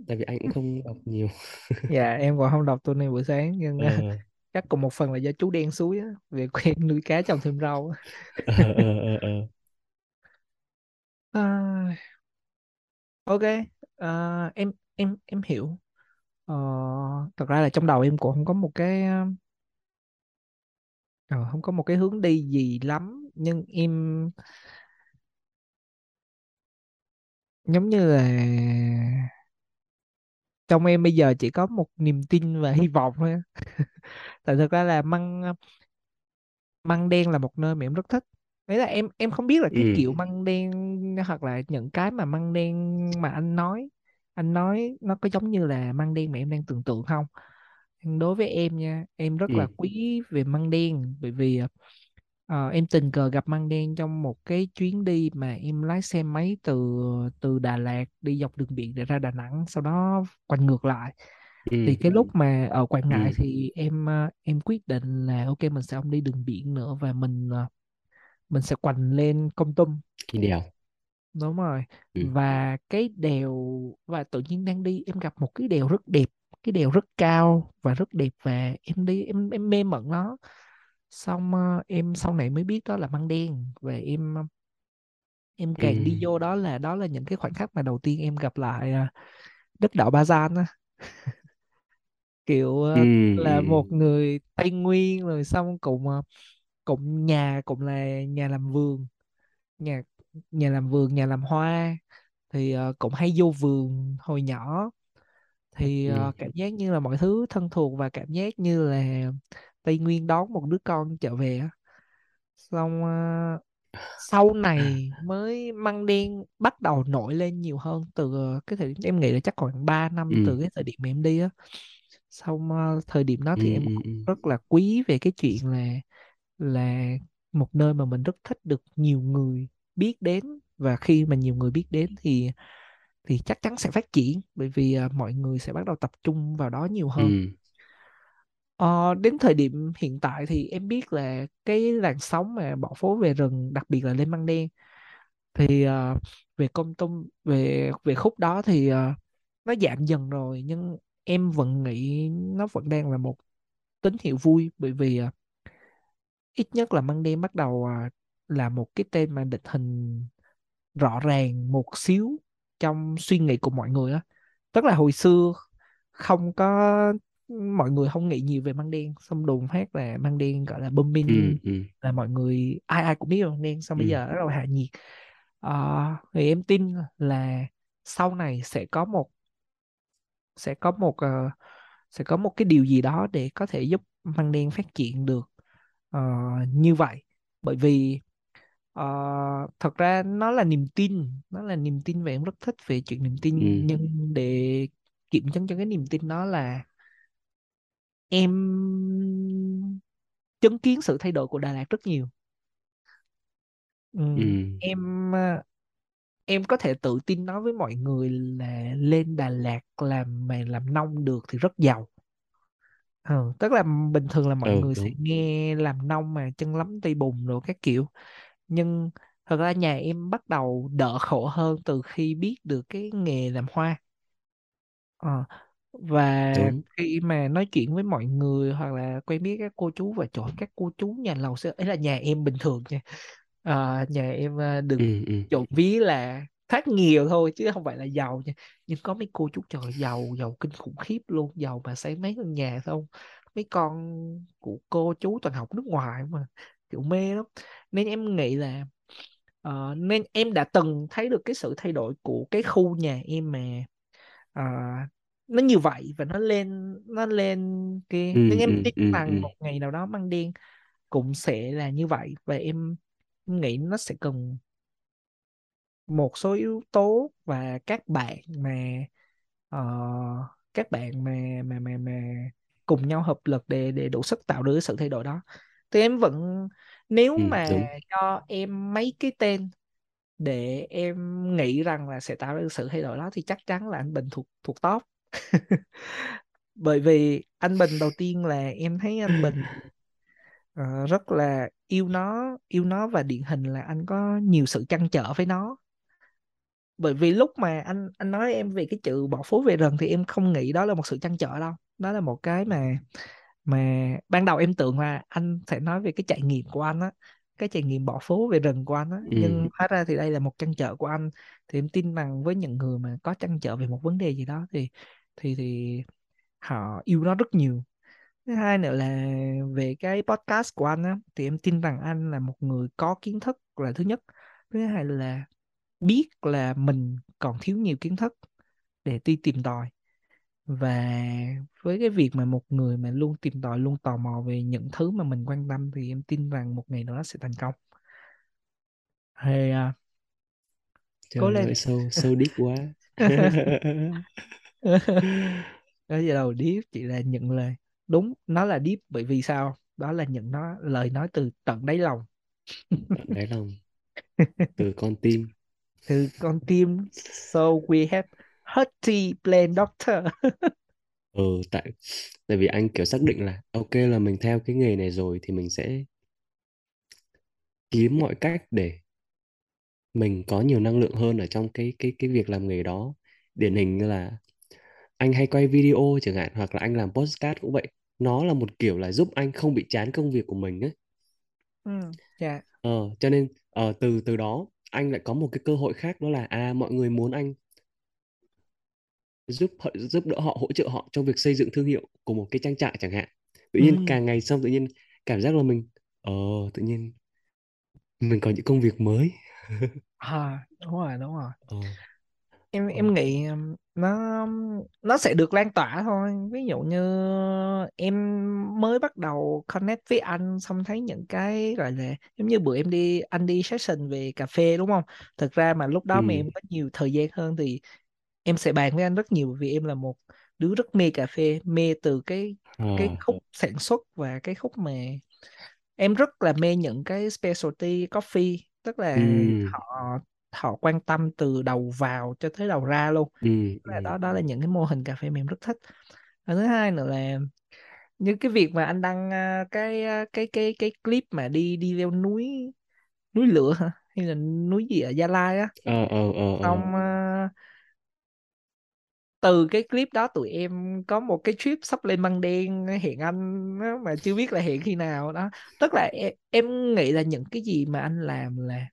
Tại vì anh cũng không đọc nhiều. Dạ em còn không đọc Tony buổi sáng nhưng ờ. chắc cũng một phần là do chú đen suối á về quen nuôi cá trồng thêm rau ờ ờ ờ ờ. à, ok à, em em em hiểu. Ờ, thật ra là trong đầu em cũng không có một cái ờ, không có một cái hướng đi gì lắm nhưng em giống như là trong em bây giờ chỉ có một niềm tin và hy vọng thôi tại thực ra là măng măng đen là một nơi mà em rất thích. Đấy là em em không biết là cái ừ. kiểu măng đen hoặc là những cái mà măng đen mà anh nói anh nói nó có giống như là măng đen mà em đang tưởng tượng không? Đối với em nha em rất là ừ. quý về măng đen bởi vì ờ, em tình cờ gặp măng đen trong một cái chuyến đi mà em lái xe máy từ từ Đà Lạt đi dọc đường biển để ra Đà Nẵng sau đó quay ngược lại. Thì ừ cái lúc mà ở Quảng Ngãi ừ thì em ờ, em quyết định là ok mình sẽ không đi đường biển nữa và mình ờ, mình sẽ quành lên Kon Tum. Đèo. Đúng rồi. Ừ. Và cái đèo và tự nhiên đang đi em gặp một cái đèo rất đẹp cái đèo rất cao và rất đẹp và em đi em em mê mẩn nó xong ờ, em sau này mới biết đó là măng đen và em ờ, em ừ càng đi vô đó là đó là những cái khoảnh khắc mà đầu tiên em gặp lại ờ, đất đảo Ba Gian á. Kiểu ừ. là ừ một người Tây Nguyên rồi xong cùng cùng nhà cũng là nhà làm vườn nhà nhà làm vườn nhà làm hoa. Thì cũng hay vô vườn hồi nhỏ. Thì ừ. cảm giác như là mọi thứ thân thuộc và cảm giác như là Tây Nguyên đón một đứa con trở về á. Xong ờ, sau này mới măng đen bắt đầu nổi lên nhiều hơn từ ờ, cái thời điểm em nghĩ là chắc khoảng 3 năm ừ. từ cái thời điểm em đi á. Xong ờ, thời điểm đó ừ thì em ừ cũng ừ. rất là quý về cái chuyện là là một nơi mà mình rất thích được nhiều người biết đến. Và khi mà nhiều người biết đến thì thì chắc chắn sẽ phát triển bởi vì ờ, mọi người sẽ bắt đầu tập trung vào đó nhiều hơn. ừ Ờ, đến thời điểm hiện tại thì em biết là cái làn sóng mà bỏ phố về rừng đặc biệt là lên Măng Đen thì ờ, về công tung về về khúc đó thì ờ, nó giảm dần rồi nhưng em vẫn nghĩ nó vẫn đang là một tín hiệu vui bởi vì ờ, ít nhất là Măng Đen bắt đầu ờ, là một cái tên mà định hình rõ ràng một xíu trong suy nghĩ của mọi người á. Tức là hồi xưa không có mọi người không nghĩ nhiều về măng đen xong đùng phát là măng đen gọi là ừ booming ừ. là mọi người ai ai cũng biết măng đen xong bây ừ. giờ bắt đầu hạ nhiệt. Ờ, thì em tin là sau này sẽ có một sẽ có một ờ, sẽ có một cái điều gì đó để có thể giúp măng đen phát triển được ờ, như vậy. Bởi vì ờ, thật ra nó là niềm tin nó là niềm tin và em rất thích về chuyện niềm tin. Ừ. Nhưng để kiểm chứng cho cái niềm tin đó là em chứng kiến sự thay đổi của Đà Lạt rất nhiều ừ. ừ em ờ, em có thể tự tin nói với mọi người là lên Đà Lạt làm mà làm nông được thì rất giàu ừ. tức là bình thường là mọi ừ người sẽ đúng nghe làm nông mà chân lấm tay bùn rồi các kiểu nhưng thật ra nhà em bắt đầu đỡ khổ hơn từ khi biết được cái nghề làm hoa Ờ, và đúng. khi mà nói chuyện với mọi người hoặc là quen biết các cô chú và ơi, các cô chú nhà lầu sẽ ấy là nhà em bình thường nha. Ờ, nhà em ờ, được ừ ừ. ví là thoát nghèo thôi chứ không phải là giàu nha. Nhưng có mấy cô chú trời giàu giàu kinh khủng khiếp luôn giàu mà xây mấy căn nhà không. Mấy con của cô chú toàn học nước ngoài mà kiểu mê lắm. Nên em nghĩ là ờ, nên em đã từng thấy được cái sự thay đổi của cái khu nhà em mà Ờ, nó như vậy và nó lên nó lên kia nên ừ em ừ tin ừ ừ. rằng một ngày nào đó Măng Đen cũng sẽ là như vậy. Và em nghĩ nó sẽ cần một số yếu tố và các bạn mà ờ, các bạn mà mà mà mà cùng nhau hợp lực để để đủ sức tạo được cái sự thay đổi đó. Thì em vẫn nếu ừ mà đúng. cho em mấy cái tên để em nghĩ rằng là sẽ tạo ra sự thay đổi đó thì chắc chắn là anh Bình thuộc thuộc top bởi vì anh Bình đầu tiên là em thấy anh Bình ờ, rất là yêu nó yêu nó và điển hình là anh có nhiều sự trăn trở với nó. Bởi vì lúc mà anh anh nói em về cái chữ bỏ phố về rừng thì em không nghĩ đó là một sự trăn trở đâu. Đó là một cái mà mà ban đầu em tưởng là anh sẽ nói về cái trải nghiệm của anh á cái trải nghiệm bỏ phố về rừng của anh á. Ừ. Nhưng hóa ra thì đây là một trăn trở của anh. Thì em tin rằng với những người mà có trăn trở về một vấn đề gì đó thì thì thì họ yêu nó rất nhiều. Thứ hai nữa là về cái podcast của anh á thì em tin rằng anh là một người có kiến thức là thứ nhất. Thứ hai là biết là mình còn thiếu nhiều kiến thức để đi tìm tòi. Và với cái việc mà một người mà luôn tìm tòi luôn tò mò về những thứ mà mình quan tâm thì em tin rằng một ngày nào đó sẽ thành công. Thì à, cố trời lên. ơi sâu sâu deep quá đó giờ đầu deep chỉ là nhận lời. Đúng nó là deep bởi vì sao? Đó là những nó lời nói từ tận đáy lòng. Tận đáy lòng. Từ con tim. Từ con tim so we have hearty plan doctor. Ừ tại tại vì anh kiểu xác định là ok là mình theo cái nghề này rồi thì mình sẽ kiếm mọi cách để mình có nhiều năng lượng hơn ở trong cái cái cái việc làm nghề đó. Điển hình như là anh hay quay video chẳng hạn hoặc là anh làm podcast cũng vậy. Nó là một kiểu là giúp anh không bị chán công việc của mình ấy. Ừ, dạ. Ờ, cho nên ờ, từ từ đó anh lại có một cái cơ hội khác đó là à mọi người muốn anh giúp giúp đỡ họ hỗ trợ họ trong việc xây dựng thương hiệu của một cái trang trại chẳng hạn. Tự nhiên ừ. càng ngày xong tự nhiên cảm giác là mình ờ tự nhiên mình có những công việc mới. À, đúng rồi đúng rồi. Ờ em ờ em nghĩ nó nó sẽ được lan tỏa thôi. Ví dụ như em mới bắt đầu connect với anh xong thấy những cái gọi là giống như bữa em đi anh đi session về cà phê đúng không? Thực ra mà lúc đó mà ừ. em có nhiều thời gian hơn thì em sẽ bàn với anh rất nhiều vì em là một đứa rất mê cà phê mê từ cái cái ờ khúc sản xuất và cái khúc mà em rất là mê những cái specialty coffee tức là ừ. họ họ quan tâm từ đầu vào cho tới đầu ra luôn. Ừ ừ. đó đó là những cái mô hình cà phê mà em rất thích. Và thứ hai nữa là như cái việc mà anh đăng cái cái cái cái clip mà đi đi leo núi núi lửa hả? Hay là núi gì ở Gia Lai á. Ờ ờ ờ ờ. Xong à, từ cái clip đó tụi em có một cái trip sắp lên Măng Đen hẹn anh mà chưa biết là hẹn khi nào đó. Tức là em, em nghĩ là những cái gì mà anh làm là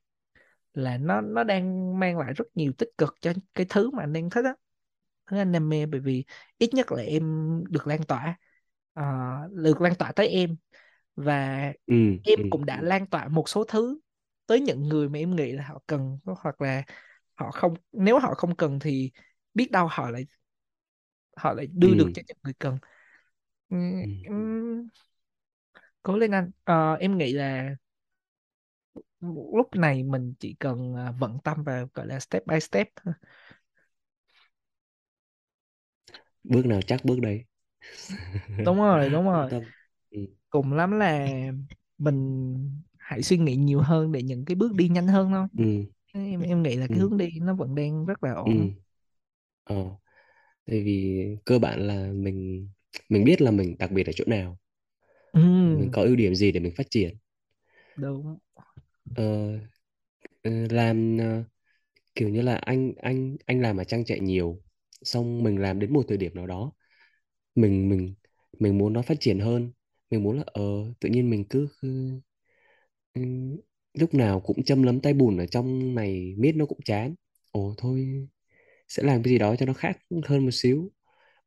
là nó nó đang mang lại rất nhiều tích cực cho cái thứ mà anh đang thích á thứ anh đam mê bởi vì ít nhất là em được lan tỏa ờ, được lan tỏa tới em. Và ừ em ừ cũng đã lan tỏa một số thứ tới những người mà em nghĩ là họ cần hoặc là họ không nếu họ không cần thì biết đâu họ lại họ lại đưa được ừ. cho những người cần. Ừ, ừ. em- cố lên anh. Ờ, em nghĩ là lúc này mình chỉ cần à, vận tâm và gọi là step by step bước nào chắc bước đấy. Đúng rồi đúng rồi. Ừ. Cùng lắm là mình hãy suy nghĩ nhiều hơn để những cái bước đi nhanh hơn thôi. Ừ. Em em nghĩ là ừ. cái hướng đi nó vẫn đang rất là ừ. Ổn ờ. Tại vì cơ bản là mình mình biết là mình đặc biệt ở chỗ nào. Mình ừ, có ưu điểm gì để mình phát triển. Đúng ờ, ờ, làm ờ, kiểu như là anh anh anh làm ở trang trại nhiều xong mình làm đến một thời điểm nào đó mình mình mình muốn nó phát triển hơn mình muốn là ờ tự nhiên mình cứ, cứ ừ, lúc nào cũng châm lấm tay bùn ở trong này miết nó cũng chán. Ồ thôi sẽ làm cái gì đó cho nó khác hơn một xíu.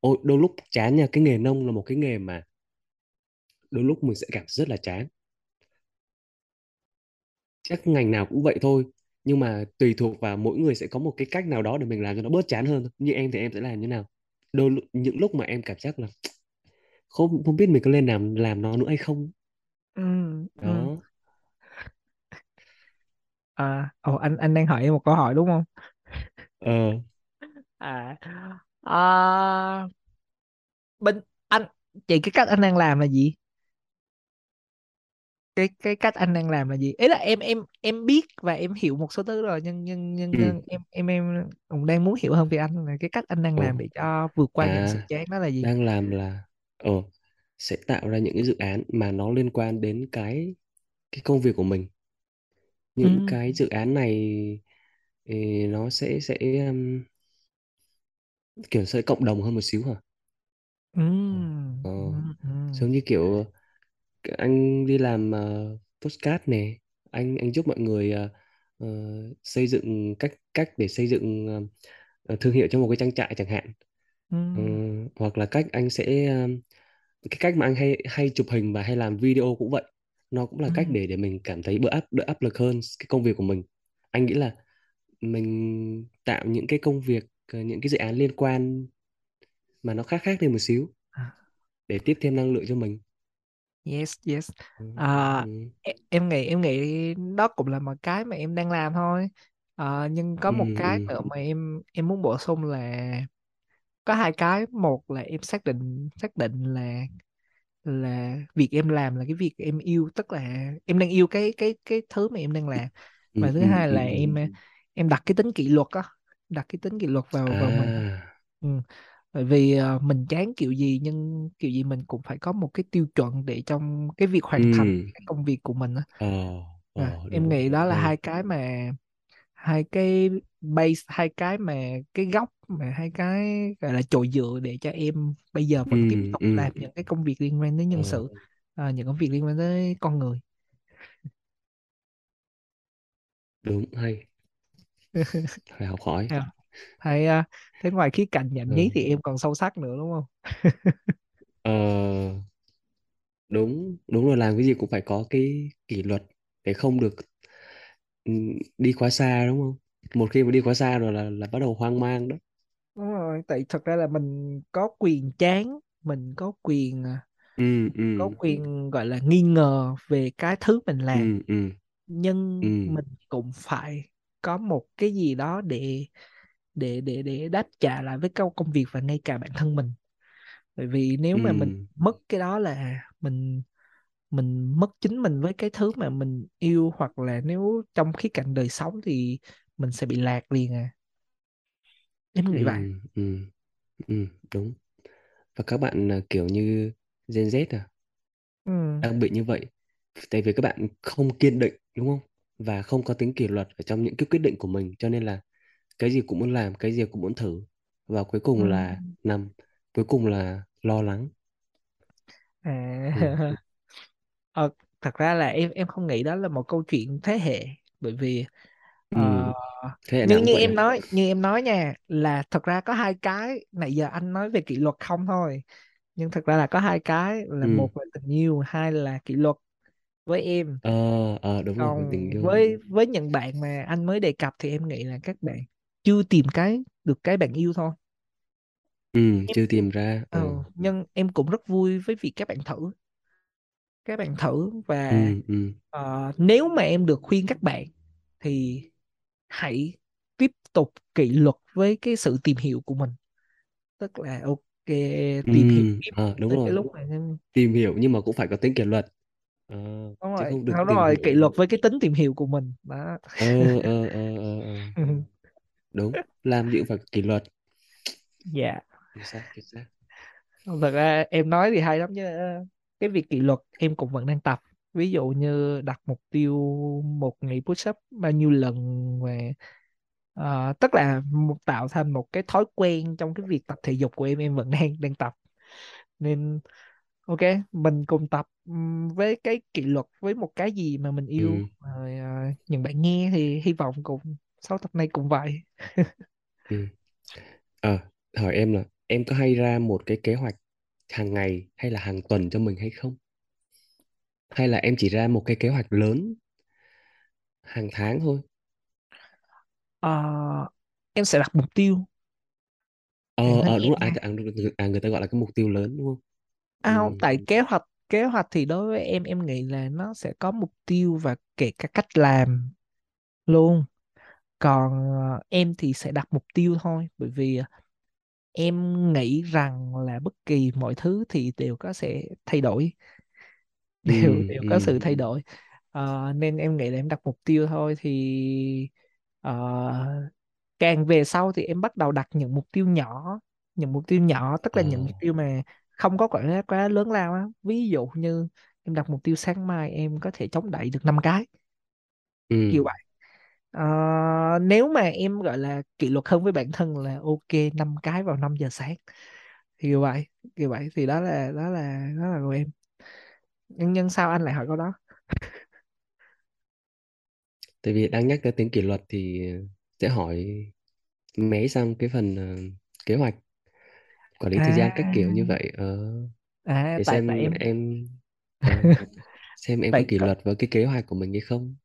Ôi đôi lúc chán nha cái nghề nông là một cái nghề mà đôi lúc mình sẽ cảm rất là chán chắc ngành nào cũng vậy thôi. Nhưng mà tùy thuộc vào mỗi người sẽ có một cái cách nào đó để mình làm cho nó bớt chán hơn thôi. như em thì em sẽ làm như nào? Đôi những lúc mà em cảm giác là không không biết mình có lên làm làm nó nữa hay không. Ừ, ừ. đó. À ồ, anh anh đang hỏi em một câu hỏi đúng không? Ờ. À à, bên anh chị cái cách anh đang làm là gì cái cái cách anh đang làm là gì? Ý là em em em biết và em hiểu một số thứ rồi nhưng nhưng nhưng, ừ. nhưng em em em cũng đang muốn hiểu hơn về anh là cái cách anh đang làm để cho vượt qua những sự à chán đó là gì? Đang làm là ờ sẽ tạo ra những cái dự án mà nó liên quan đến cái cái công việc của mình. Ừ những cái dự án này thì nó sẽ sẽ um, kiểu sẽ cộng đồng hơn một xíu hả? Ừ ờ. Ừ ừ giống như kiểu anh đi làm uh, postcard nè. Anh anh giúp mọi người ờ, ờ, xây dựng cách cách để xây dựng ờ, thương hiệu cho một cái trang trại chẳng hạn. Ừ Ờ, hoặc là cách anh sẽ ờ, cái cách mà anh hay hay chụp hình và hay làm video cũng vậy. Nó cũng là ừ cách để để mình cảm thấy bớt áp đỡ áp lực hơn cái công việc của mình. Anh nghĩ là mình tạo những cái công việc ờ, những cái dự án liên quan mà nó khác khác đi một xíu À, để tiếp thêm năng lượng cho mình yes yes. À, e- em nghĩ em nghĩ đó cũng là một cái mà em đang làm thôi. À, nhưng có ừ, một cái ừ, nữa mà em em muốn bổ sung là có hai cái. Một là em xác định xác định là là việc em làm là cái việc em yêu tức là em đang yêu cái cái cái thứ mà em đang làm. Và thứ hai là em em đặt cái tính kỷ luật á đặt cái tính kỷ luật vào vào mình. Ừ. bởi vì ờ, mình chán kiểu gì nhưng kiểu gì mình cũng phải có một cái tiêu chuẩn để trong cái việc hoàn thành ừ cái công việc của mình á. Ờ à, em đúng nghĩ đó là hay hai cái mà hai cái base hai cái mà cái gốc mà hai cái gọi là chồi dựa để cho em bây giờ ừ vẫn tiếp tục ừ làm những cái công việc liên quan đến nhân ờ. sự à, những công việc liên quan tới con người. Đúng hay. Phải học hỏi. À, hay thế ngoài khía cạnh nhảm nhí thì em còn sâu sắc nữa đúng không? Ờ, đúng đúng rồi làm cái gì cũng phải có cái kỷ luật để không được ừ, đi quá xa đúng không? Một khi mà đi quá xa rồi là là bắt đầu hoang mang đó. Đúng rồi tại thật ra là mình có quyền chán mình có quyền à, ừ ừ có quyền gọi là nghi ngờ về cái thứ mình làm. Ừ ừ. Nhưng ừ. mình cũng phải có một cái gì đó để để để để đáp trả lại với công công việc và ngay cả bản thân mình. Bởi vì nếu ừ mà mình mất cái đó là mình mình mất chính mình với cái thứ mà mình yêu hoặc là nếu trong khía cạnh đời sống thì mình sẽ bị lạc liền à. Em ừ nghĩ vậy. Ừ ừ đúng. Và các bạn à, kiểu như Gen Z à ừ đang bị như vậy tại vì các bạn không kiên định đúng không? Và không có tính kỷ luật ở trong những cái quyết định của mình cho nên là cái gì cũng muốn làm cái gì cũng muốn thử. Và cuối cùng ừ là nằm cuối cùng là lo lắng. Ừ. à ờ, thật ra là em em không nghĩ đó là một câu chuyện thế hệ bởi vì Ừ. ờ, thế hệ như như em à nói như em nói nha là thật ra có hai cái nãy giờ anh nói về kỷ luật không thôi. Nhưng thật ra là có hai cái là ừ. một là tình yêu hai là kỷ luật với em. Ờ ờ đúng rồi còn tình yêu. với với những bạn mà anh mới đề cập thì em nghĩ là các bạn chưa tìm cái được cái bạn yêu thôi. Ừ em chưa tìm ra ờ, ờ nhưng em cũng rất vui với việc các bạn thử. Các bạn thử và ừ ừ. ờ, nếu mà em được khuyên các bạn thì hãy tiếp tục kỷ luật với cái sự tìm hiểu của mình. Tức là ok ừ tìm hiểu tiếp ờ đúng tới cái rồi. lúc em tìm hiểu nhưng mà cũng phải có tính kỷ luật. Ờ, đúng rồi không được đúng rồi kỷ hiểu luật với cái tính tìm hiểu của mình đó. Ờ ờ ờ ờ ờ. đúng làm gì cũng phải kỷ luật. Dạ. Chính xác chính xác. Thật ra em nói thì hay lắm chứ cái việc kỷ luật em cũng vẫn đang tập. Ví dụ như đặt mục tiêu một ngày push up bao nhiêu lần và ờ, tức là tạo thành một cái thói quen trong cái việc tập thể dục của em em vẫn đang đang tập. Nên ok mình cùng tập với cái kỷ luật với một cái gì mà mình yêu. Ừ. Rồi ờ, những bạn nghe thì hy vọng cùng sau tập này cũng vậy. Ừ. Ờ hỏi em là em có hay ra một cái kế hoạch hàng ngày hay là hàng tuần cho mình hay không? Hay là em chỉ ra một cái kế hoạch lớn hàng tháng thôi? Ờ, em sẽ đặt mục tiêu. Bản ờ thân ờ đúng rồi. à, à, người à, người ta gọi là cái mục tiêu lớn đúng không? À, ừ tại kế hoạch kế hoạch thì đối với em em nghĩ là nó sẽ có mục tiêu và kể cả cách làm luôn. Còn ờ, em thì sẽ đặt mục tiêu thôi bởi vì em nghĩ rằng là bất kỳ mọi thứ thì đều có sẽ thay đổi, ừ đều đều có ừ sự thay đổi. Ờ, nên em nghĩ là em đặt mục tiêu thôi thì ờ, càng về sau thì em bắt đầu đặt những mục tiêu nhỏ những mục tiêu nhỏ tức ờ là những mục tiêu mà không có quá quá lớn lao á. Ví dụ như em đặt mục tiêu sáng mai em có thể chống đẩy được 5 cái. Ừ. Kiểu vậy Ờ, nếu mà em gọi là kỷ luật hơn với bản thân là ok 5 cái vào 5 giờ sáng. Thì kiểu vậy kiểu vậy. Thì đó là đó là đó là của em. Nhưng nhưng sao anh lại hỏi câu đó? Tại vì đang nhắc tới tính kỷ luật thì sẽ hỏi mé sang cái phần ờ, kế hoạch quản lý thời gian các kiểu à như vậy. Ờ, à để tại tại xem em em ờ, xem em có tại kỷ có luật với cái kế hoạch của mình hay không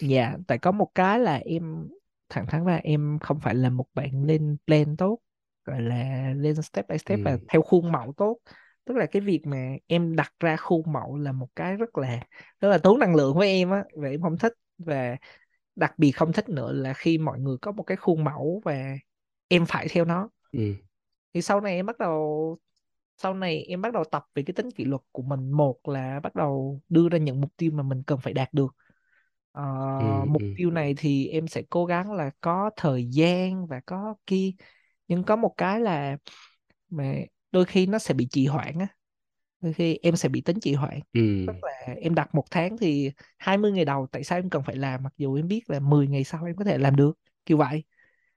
Dạ, tại có một cái là em thẳng thắn ra em không phải là một bạn lên plan tốt, gọi là lên step by step và ừ. theo khuôn mẫu tốt. Tức là cái việc mà em đặt ra khuôn mẫu là một cái rất là rất là tốn năng lượng với em á, và em không thích. Và đặc biệt không thích nữa là khi mọi người có một cái khuôn mẫu và em phải theo nó. ừ. Thì sau này em bắt đầu sau này em bắt đầu tập về cái tính kỷ luật của mình. Một là bắt đầu đưa ra những mục tiêu mà mình cần phải đạt được Ờ, ừ mục ừ. tiêu này thì em sẽ cố gắng là có thời gian và có kia. Nhưng có một cái là mà đôi khi nó sẽ bị trì hoãn á. Đôi khi em sẽ bị tính trì hoãn. Ừ. tức là em đặt một tháng thì 20 ngày đầu tại sao em cần phải làm mặc dù em biết là 10 ngày sau em có thể làm được kiểu vậy.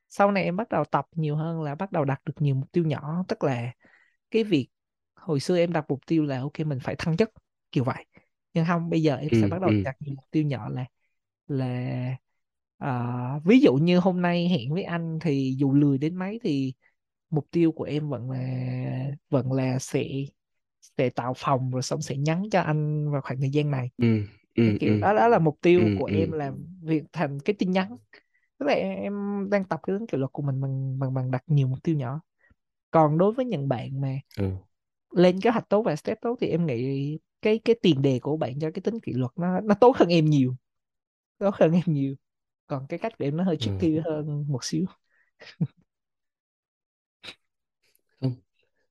Sau này em bắt đầu tập nhiều hơn là bắt đầu đặt được nhiều mục tiêu nhỏ tức là cái việc hồi xưa em đặt mục tiêu là ok mình phải thăng chức kiểu vậy. Nhưng không bây giờ em sẽ ừ bắt đầu ừ. đặt nhiều mục tiêu nhỏ là là à, ví dụ như hôm nay hẹn với anh thì dù lười đến mấy thì mục tiêu của em vẫn là vẫn là sẽ sẽ tạo phòng rồi xong sẽ nhắn cho anh vào khoảng thời gian này. Ừ cái ừ kiểu ừ. đó đó là mục tiêu ừ của em ừ là việc thành cái tin nhắn. Tức là em, em đang tập cái tính kỷ luật của mình bằng bằng bằng đặt nhiều mục tiêu nhỏ. Còn đối với những bạn mà ừ. lên kế hoạch tốt và step tốt thì em nghĩ cái cái tiền đề của bạn cho cái tính kỷ luật nó nó tốt hơn em nhiều tốt hơn em nhiều. Còn cái cách của em nó hơi ừ. tricky hơn một xíu. Không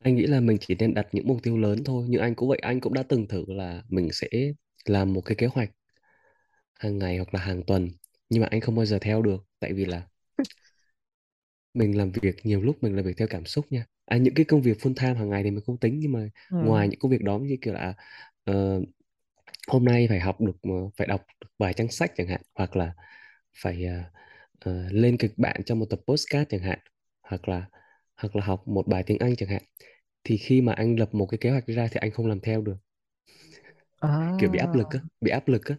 anh nghĩ là mình chỉ nên đặt những mục tiêu lớn thôi. Nhưng anh cũng vậy anh cũng đã từng thử là mình sẽ làm một cái kế hoạch hàng ngày hoặc là hàng tuần nhưng mà anh không bao giờ theo được tại vì là mình làm việc nhiều lúc mình làm việc theo cảm xúc nha. À, những cái công việc full time hàng ngày thì mình không tính nhưng mà ừ. ngoài những công việc đó như kiểu là ờ, hôm nay phải học được ờ, phải đọc được vài trang sách chẳng hạn hoặc là phải ờ, ờ, lên kịch bản cho một tập podcast chẳng hạn hoặc là hoặc là học một bài tiếng Anh chẳng hạn. Thì khi mà anh lập một cái kế hoạch ra thì anh không làm theo được. Kiểu bị áp lực à á bị áp lực á.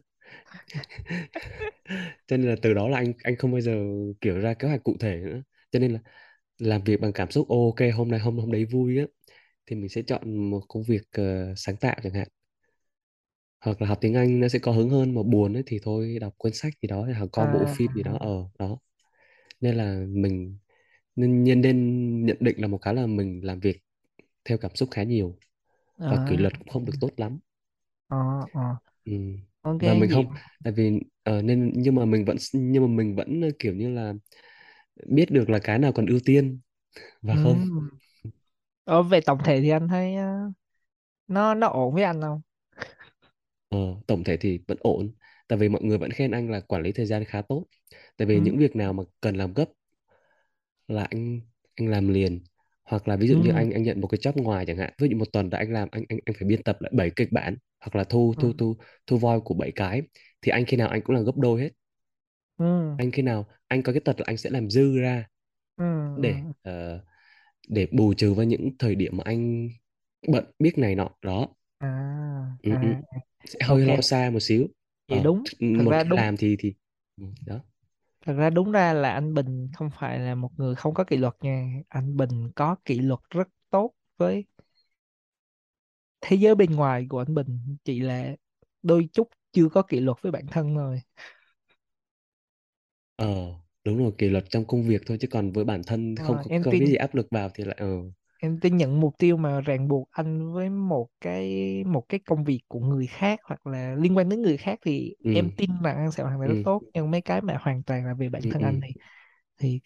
Cho nên là từ đó là anh anh không bao giờ kiểu ra kế hoạch cụ thể nữa. Cho nên là làm việc bằng cảm xúc "Ô, ok hôm nay hôm hôm đấy vui á. Thì mình sẽ chọn một công việc ờ, sáng tạo chẳng hạn hoặc là học tiếng Anh nó sẽ có hứng hơn mà buồn ấy thì thôi đọc cuốn sách gì đó hoặc coi bộ à phim gì đó ở đó. Nên là mình nên nhân nên nhận định là một cái là mình làm việc theo cảm xúc khá nhiều và kỷ à luật cũng không được tốt lắm. Ờ ờ. Ừ. ok và mình không tại vì ờ, nên nhưng mà mình vẫn nhưng mà mình vẫn ờ, kiểu như là biết được là cái nào còn ưu tiên và không. Ừ. Ờ, về tổng thể thì anh thấy ờ, nó nó ổn với anh không ờ, tổng thể thì vẫn ổn. Tại vì mọi người vẫn khen anh là quản lý thời gian khá tốt. Tại vì ừ. những việc nào mà cần làm gấp là anh anh làm liền. Hoặc là ví dụ như ừ. anh anh nhận một cái job ngoài chẳng hạn. Ví dụ một tuần là anh làm anh anh anh phải biên tập lại 7 kịch bản hoặc là thu ừ. thu thu thu voice của bảy cái thì anh khi nào anh cũng làm gấp đôi hết. Ừ. Anh khi nào anh có cái tật là anh sẽ làm dư ra ừ để ừ. ờ, để bù trừ vào những thời điểm mà anh bận biết này nọ. Đó. À ừ, ừ. Sẽ hơi ok. lo xa một xíu. Vậy ờ đúng thật một ra đúng. làm thì thì ừ, đó. Thật ra đúng ra là anh Bình không phải là một người không có kỷ luật nha. Anh Bình có kỷ luật rất tốt với thế giới bên ngoài của anh Bình. Chỉ là đôi chút chưa có kỷ luật với bản thân thôi. Ờ đúng rồi kỷ luật trong công việc thôi chứ còn với bản thân không Ờ, có, có cái gì áp lực vào thì lại ờ em tin những mục tiêu mà ràng buộc anh với một cái một cái công việc của người khác hoặc là liên quan đến người khác thì em ừ tin rằng anh sẽ hoàn thành rất ừ. tốt. Nhưng mấy cái mà hoàn toàn là về bản ừ thân ừ. anh thì thì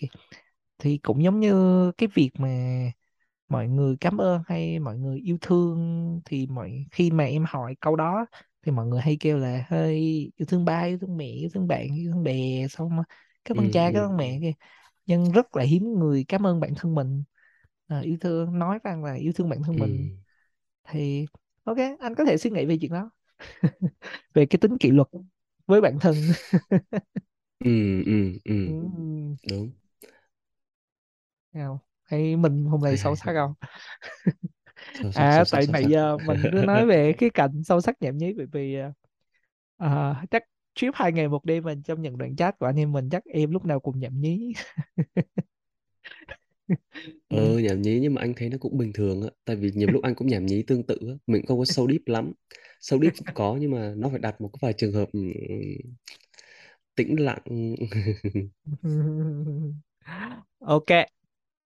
thì cũng giống như cái việc mà mọi người cảm ơn hay mọi người yêu thương thì mọi khi mà em hỏi câu đó thì mọi người hay kêu là hơi yêu thương ba yêu thương mẹ yêu thương bạn yêu thương bè xong cảm ơn ừ cha cảm ơn mẹ kia. Nhưng rất là hiếm người cảm ơn bản thân mình à, yêu thương nói rằng là yêu thương bản thân ừ mình thì ok anh có thể suy nghĩ về chuyện đó. Về cái tính kỷ luật với bản thân. Ừ ừ ừ đúng. Không? hay mình hôm nay sâu sắc không? Sâu sắc à sâu sắc tại sâu nãy sắc. giờ mình cứ nói về cái cạnh sâu sắc nhảm nhí bởi vì à, chắc trip hai ngày một đêm mình trong những đoạn chat của anh em mình chắc em lúc nào cũng nhảm nhí Ừ. ờ nhảm nhí nhưng mà anh thấy nó cũng bình thường á tại vì nhiều lúc anh cũng nhảm nhí tương tự á mình không có sâu deep lắm. Sâu deep cũng có nhưng mà nó phải đặt một cái vài trường hợp ừ, tĩnh lặng. Ok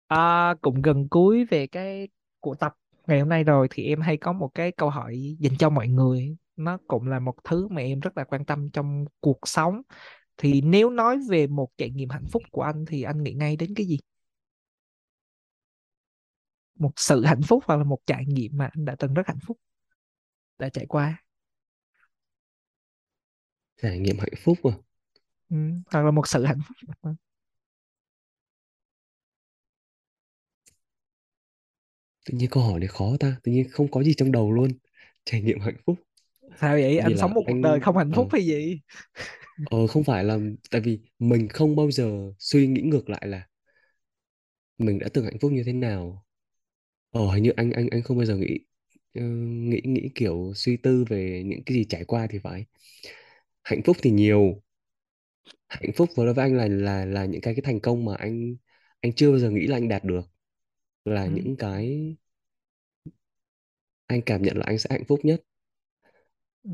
à, cũng gần cuối về cái cuộc tập ngày hôm nay rồi thì em hay có một cái câu hỏi dành cho mọi người. Nó cũng là một thứ mà em rất là quan tâm trong cuộc sống. Thì nếu nói về một trải nghiệm hạnh phúc của anh thì anh nghĩ ngay đến cái gì một sự hạnh phúc hoặc là một trải nghiệm mà anh đã từng rất hạnh phúc đã trải qua. Trải nghiệm hạnh phúc à? Ừ. hoặc là một sự hạnh phúc. Tự nhiên câu hỏi này khó ta tự nhiên không có gì trong đầu luôn. Trải nghiệm hạnh phúc. Sao vậy? Anh sống một cuộc đời anh không hạnh phúc ờ. hay gì? Ờ, không phải là tại vì mình không bao giờ suy nghĩ ngược lại là mình đã từng hạnh phúc như thế nào ờ hình như anh anh anh không bao giờ nghĩ ờ, nghĩ nghĩ kiểu suy tư về những cái gì trải qua thì phải. Hạnh phúc thì nhiều. Hạnh phúc với với anh là là là những cái cái thành công mà anh anh chưa bao giờ nghĩ là anh đạt được. Là ừ. những cái anh cảm nhận là anh sẽ hạnh phúc nhất. Ừ.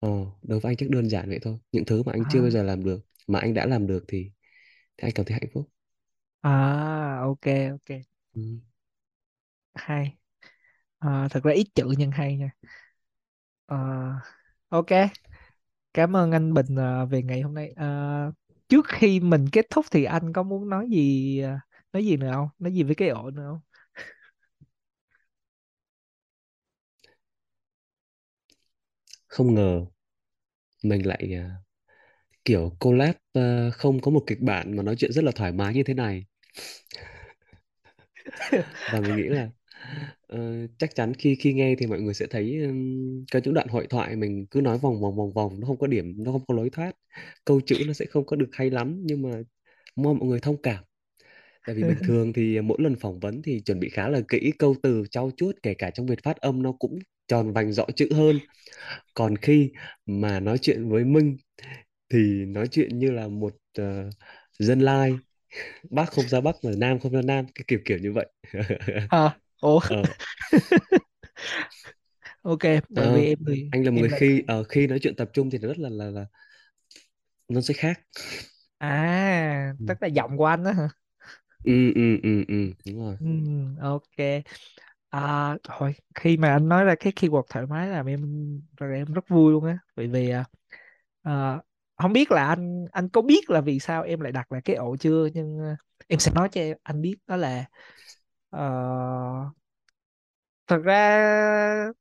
ờ đối với anh chắc đơn giản vậy thôi. Những thứ mà anh chưa bao À, giờ làm được mà anh đã làm được thì thì anh cảm thấy hạnh phúc à ok ok. Ừ. hay. À, thật ra ít chữ nhưng hay nha. À, ok. Cảm ơn anh Bình à, về ngày hôm nay. À, trước khi mình kết thúc thì anh có muốn nói gì à, nói gì nữa không? Nói gì với cái ổ nữa không? Không ngờ mình lại à, kiểu collab à, không có một kịch bản mà nói chuyện rất là thoải mái như thế này và mình nghĩ là ờ, chắc chắn khi khi nghe thì mọi người sẽ thấy um, có những đoạn hội thoại mình cứ nói vòng vòng vòng vòng nó không có điểm nó không có lối thoát. Câu chữ nó sẽ không có được hay lắm nhưng mà mong mọi người thông cảm. Tại vì bình thường thì mỗi lần phỏng vấn thì chuẩn bị khá là kỹ câu từ trau chuốt kể cả trong việc phát âm nó cũng tròn vành rõ chữ hơn. Còn khi mà nói chuyện với Minh thì nói chuyện như là một ờ, dân lai Bắc không ra Bắc mà Nam không ra Nam cái kiểu kiểu như vậy. À, ủa ờ. Ok bởi vì ờ, em thì anh là một người là khi ờ, khi nói chuyện tập trung thì rất là là là nó sẽ khác. À ừ. tức là giọng của anh đó hả? Ừ ừ ừ, ừ, đúng rồi. Ừ, ok. À, thôi khi mà anh nói ra cái keyword thoải mái làm em rồi em rất vui luôn á. Bởi vì à, không biết là anh anh có biết là vì sao em lại đặt lại cái ổ chưa? Nhưng à, em sẽ nói cho em, anh biết đó là ờ, thật ra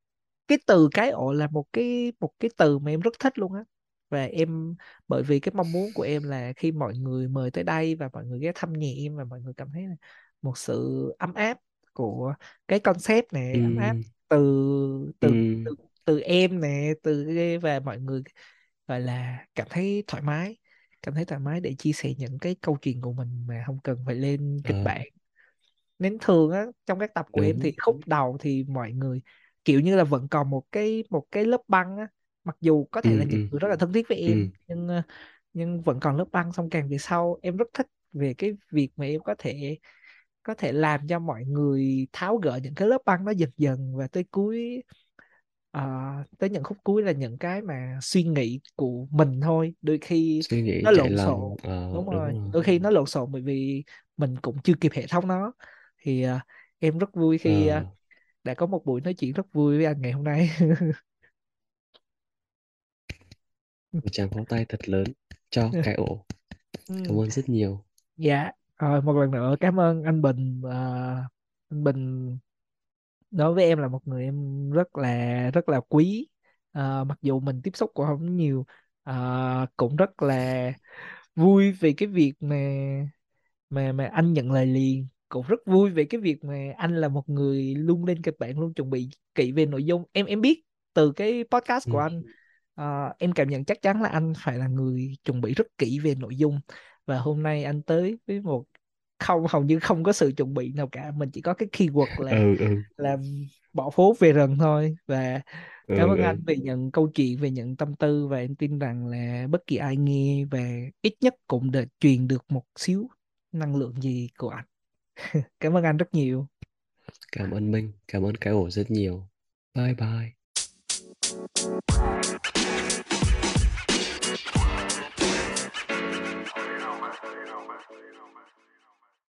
cái từ cái ổ là một cái một cái từ mà em rất thích luôn á. Và em bởi vì cái mong muốn của em là khi mọi người mời tới đây và mọi người ghé thăm nhà em và mọi người cảm thấy là một sự ấm áp của cái concept này ấm áp ừ từ từ ừ. từ, từ em nè từ và mọi người gọi là cảm thấy thoải mái cảm thấy thoải mái để chia sẻ những cái câu chuyện của mình mà không cần phải lên kịch ờ, bản. Nên thường á trong các tập của em đúng. thì khúc đầu thì mọi người kiểu như là vẫn còn một cái một cái lớp băng á. Mặc dù có thể là ừ. những ừ người rất là thân thiết với em ừ. nhưng ờ, nhưng vẫn còn lớp băng xong càng về sau em rất thích về cái việc mà em có thể có thể làm cho mọi người tháo gỡ những cái lớp băng đó dần dần và tới cuối ờ, tới những khúc cuối là những cái mà suy nghĩ của mình thôi. Đôi khi suy nghĩ nó lộn xộn ờ, đúng đúng rồi rồi. đôi khi nó lộn xộn bởi vì mình cũng chưa kịp hệ thống nó. Thì ờ, em rất vui khi ờ, ờ, đã có một buổi nói chuyện rất vui với anh ngày hôm nay. Một tràng pháo tay thật lớn cho cái ổ. Cảm ừ. ơn rất nhiều. Dạ rồi một lần nữa cảm ơn anh Bình Ờ, anh Bình đối với em là một người em rất là rất là quý. Ờ, mặc dù mình tiếp xúc cũng không nhiều Ờ, cũng rất là vui vì cái việc mà mà mà anh nhận lời liền. Cũng rất vui về cái việc mà anh là một người luôn lên kịch bản luôn chuẩn bị kỹ về nội dung. Em em biết từ cái podcast của ừ. anh ờ, em cảm nhận chắc chắn là anh phải là người chuẩn bị rất kỹ về nội dung. Và hôm nay anh tới với một không hầu như không có sự chuẩn bị nào cả. Mình chỉ có cái keyword là ừ ừ. là bỏ phố về rừng thôi. Và cảm ừ. ơn anh ừ vì những câu chuyện về những tâm tư và em tin rằng là bất kỳ ai nghe về ít nhất cũng được truyền được một xíu năng lượng gì của anh. Cảm ơn anh rất nhiều. Cảm ơn Minh cảm ơn cái ổ rất nhiều. Bye bye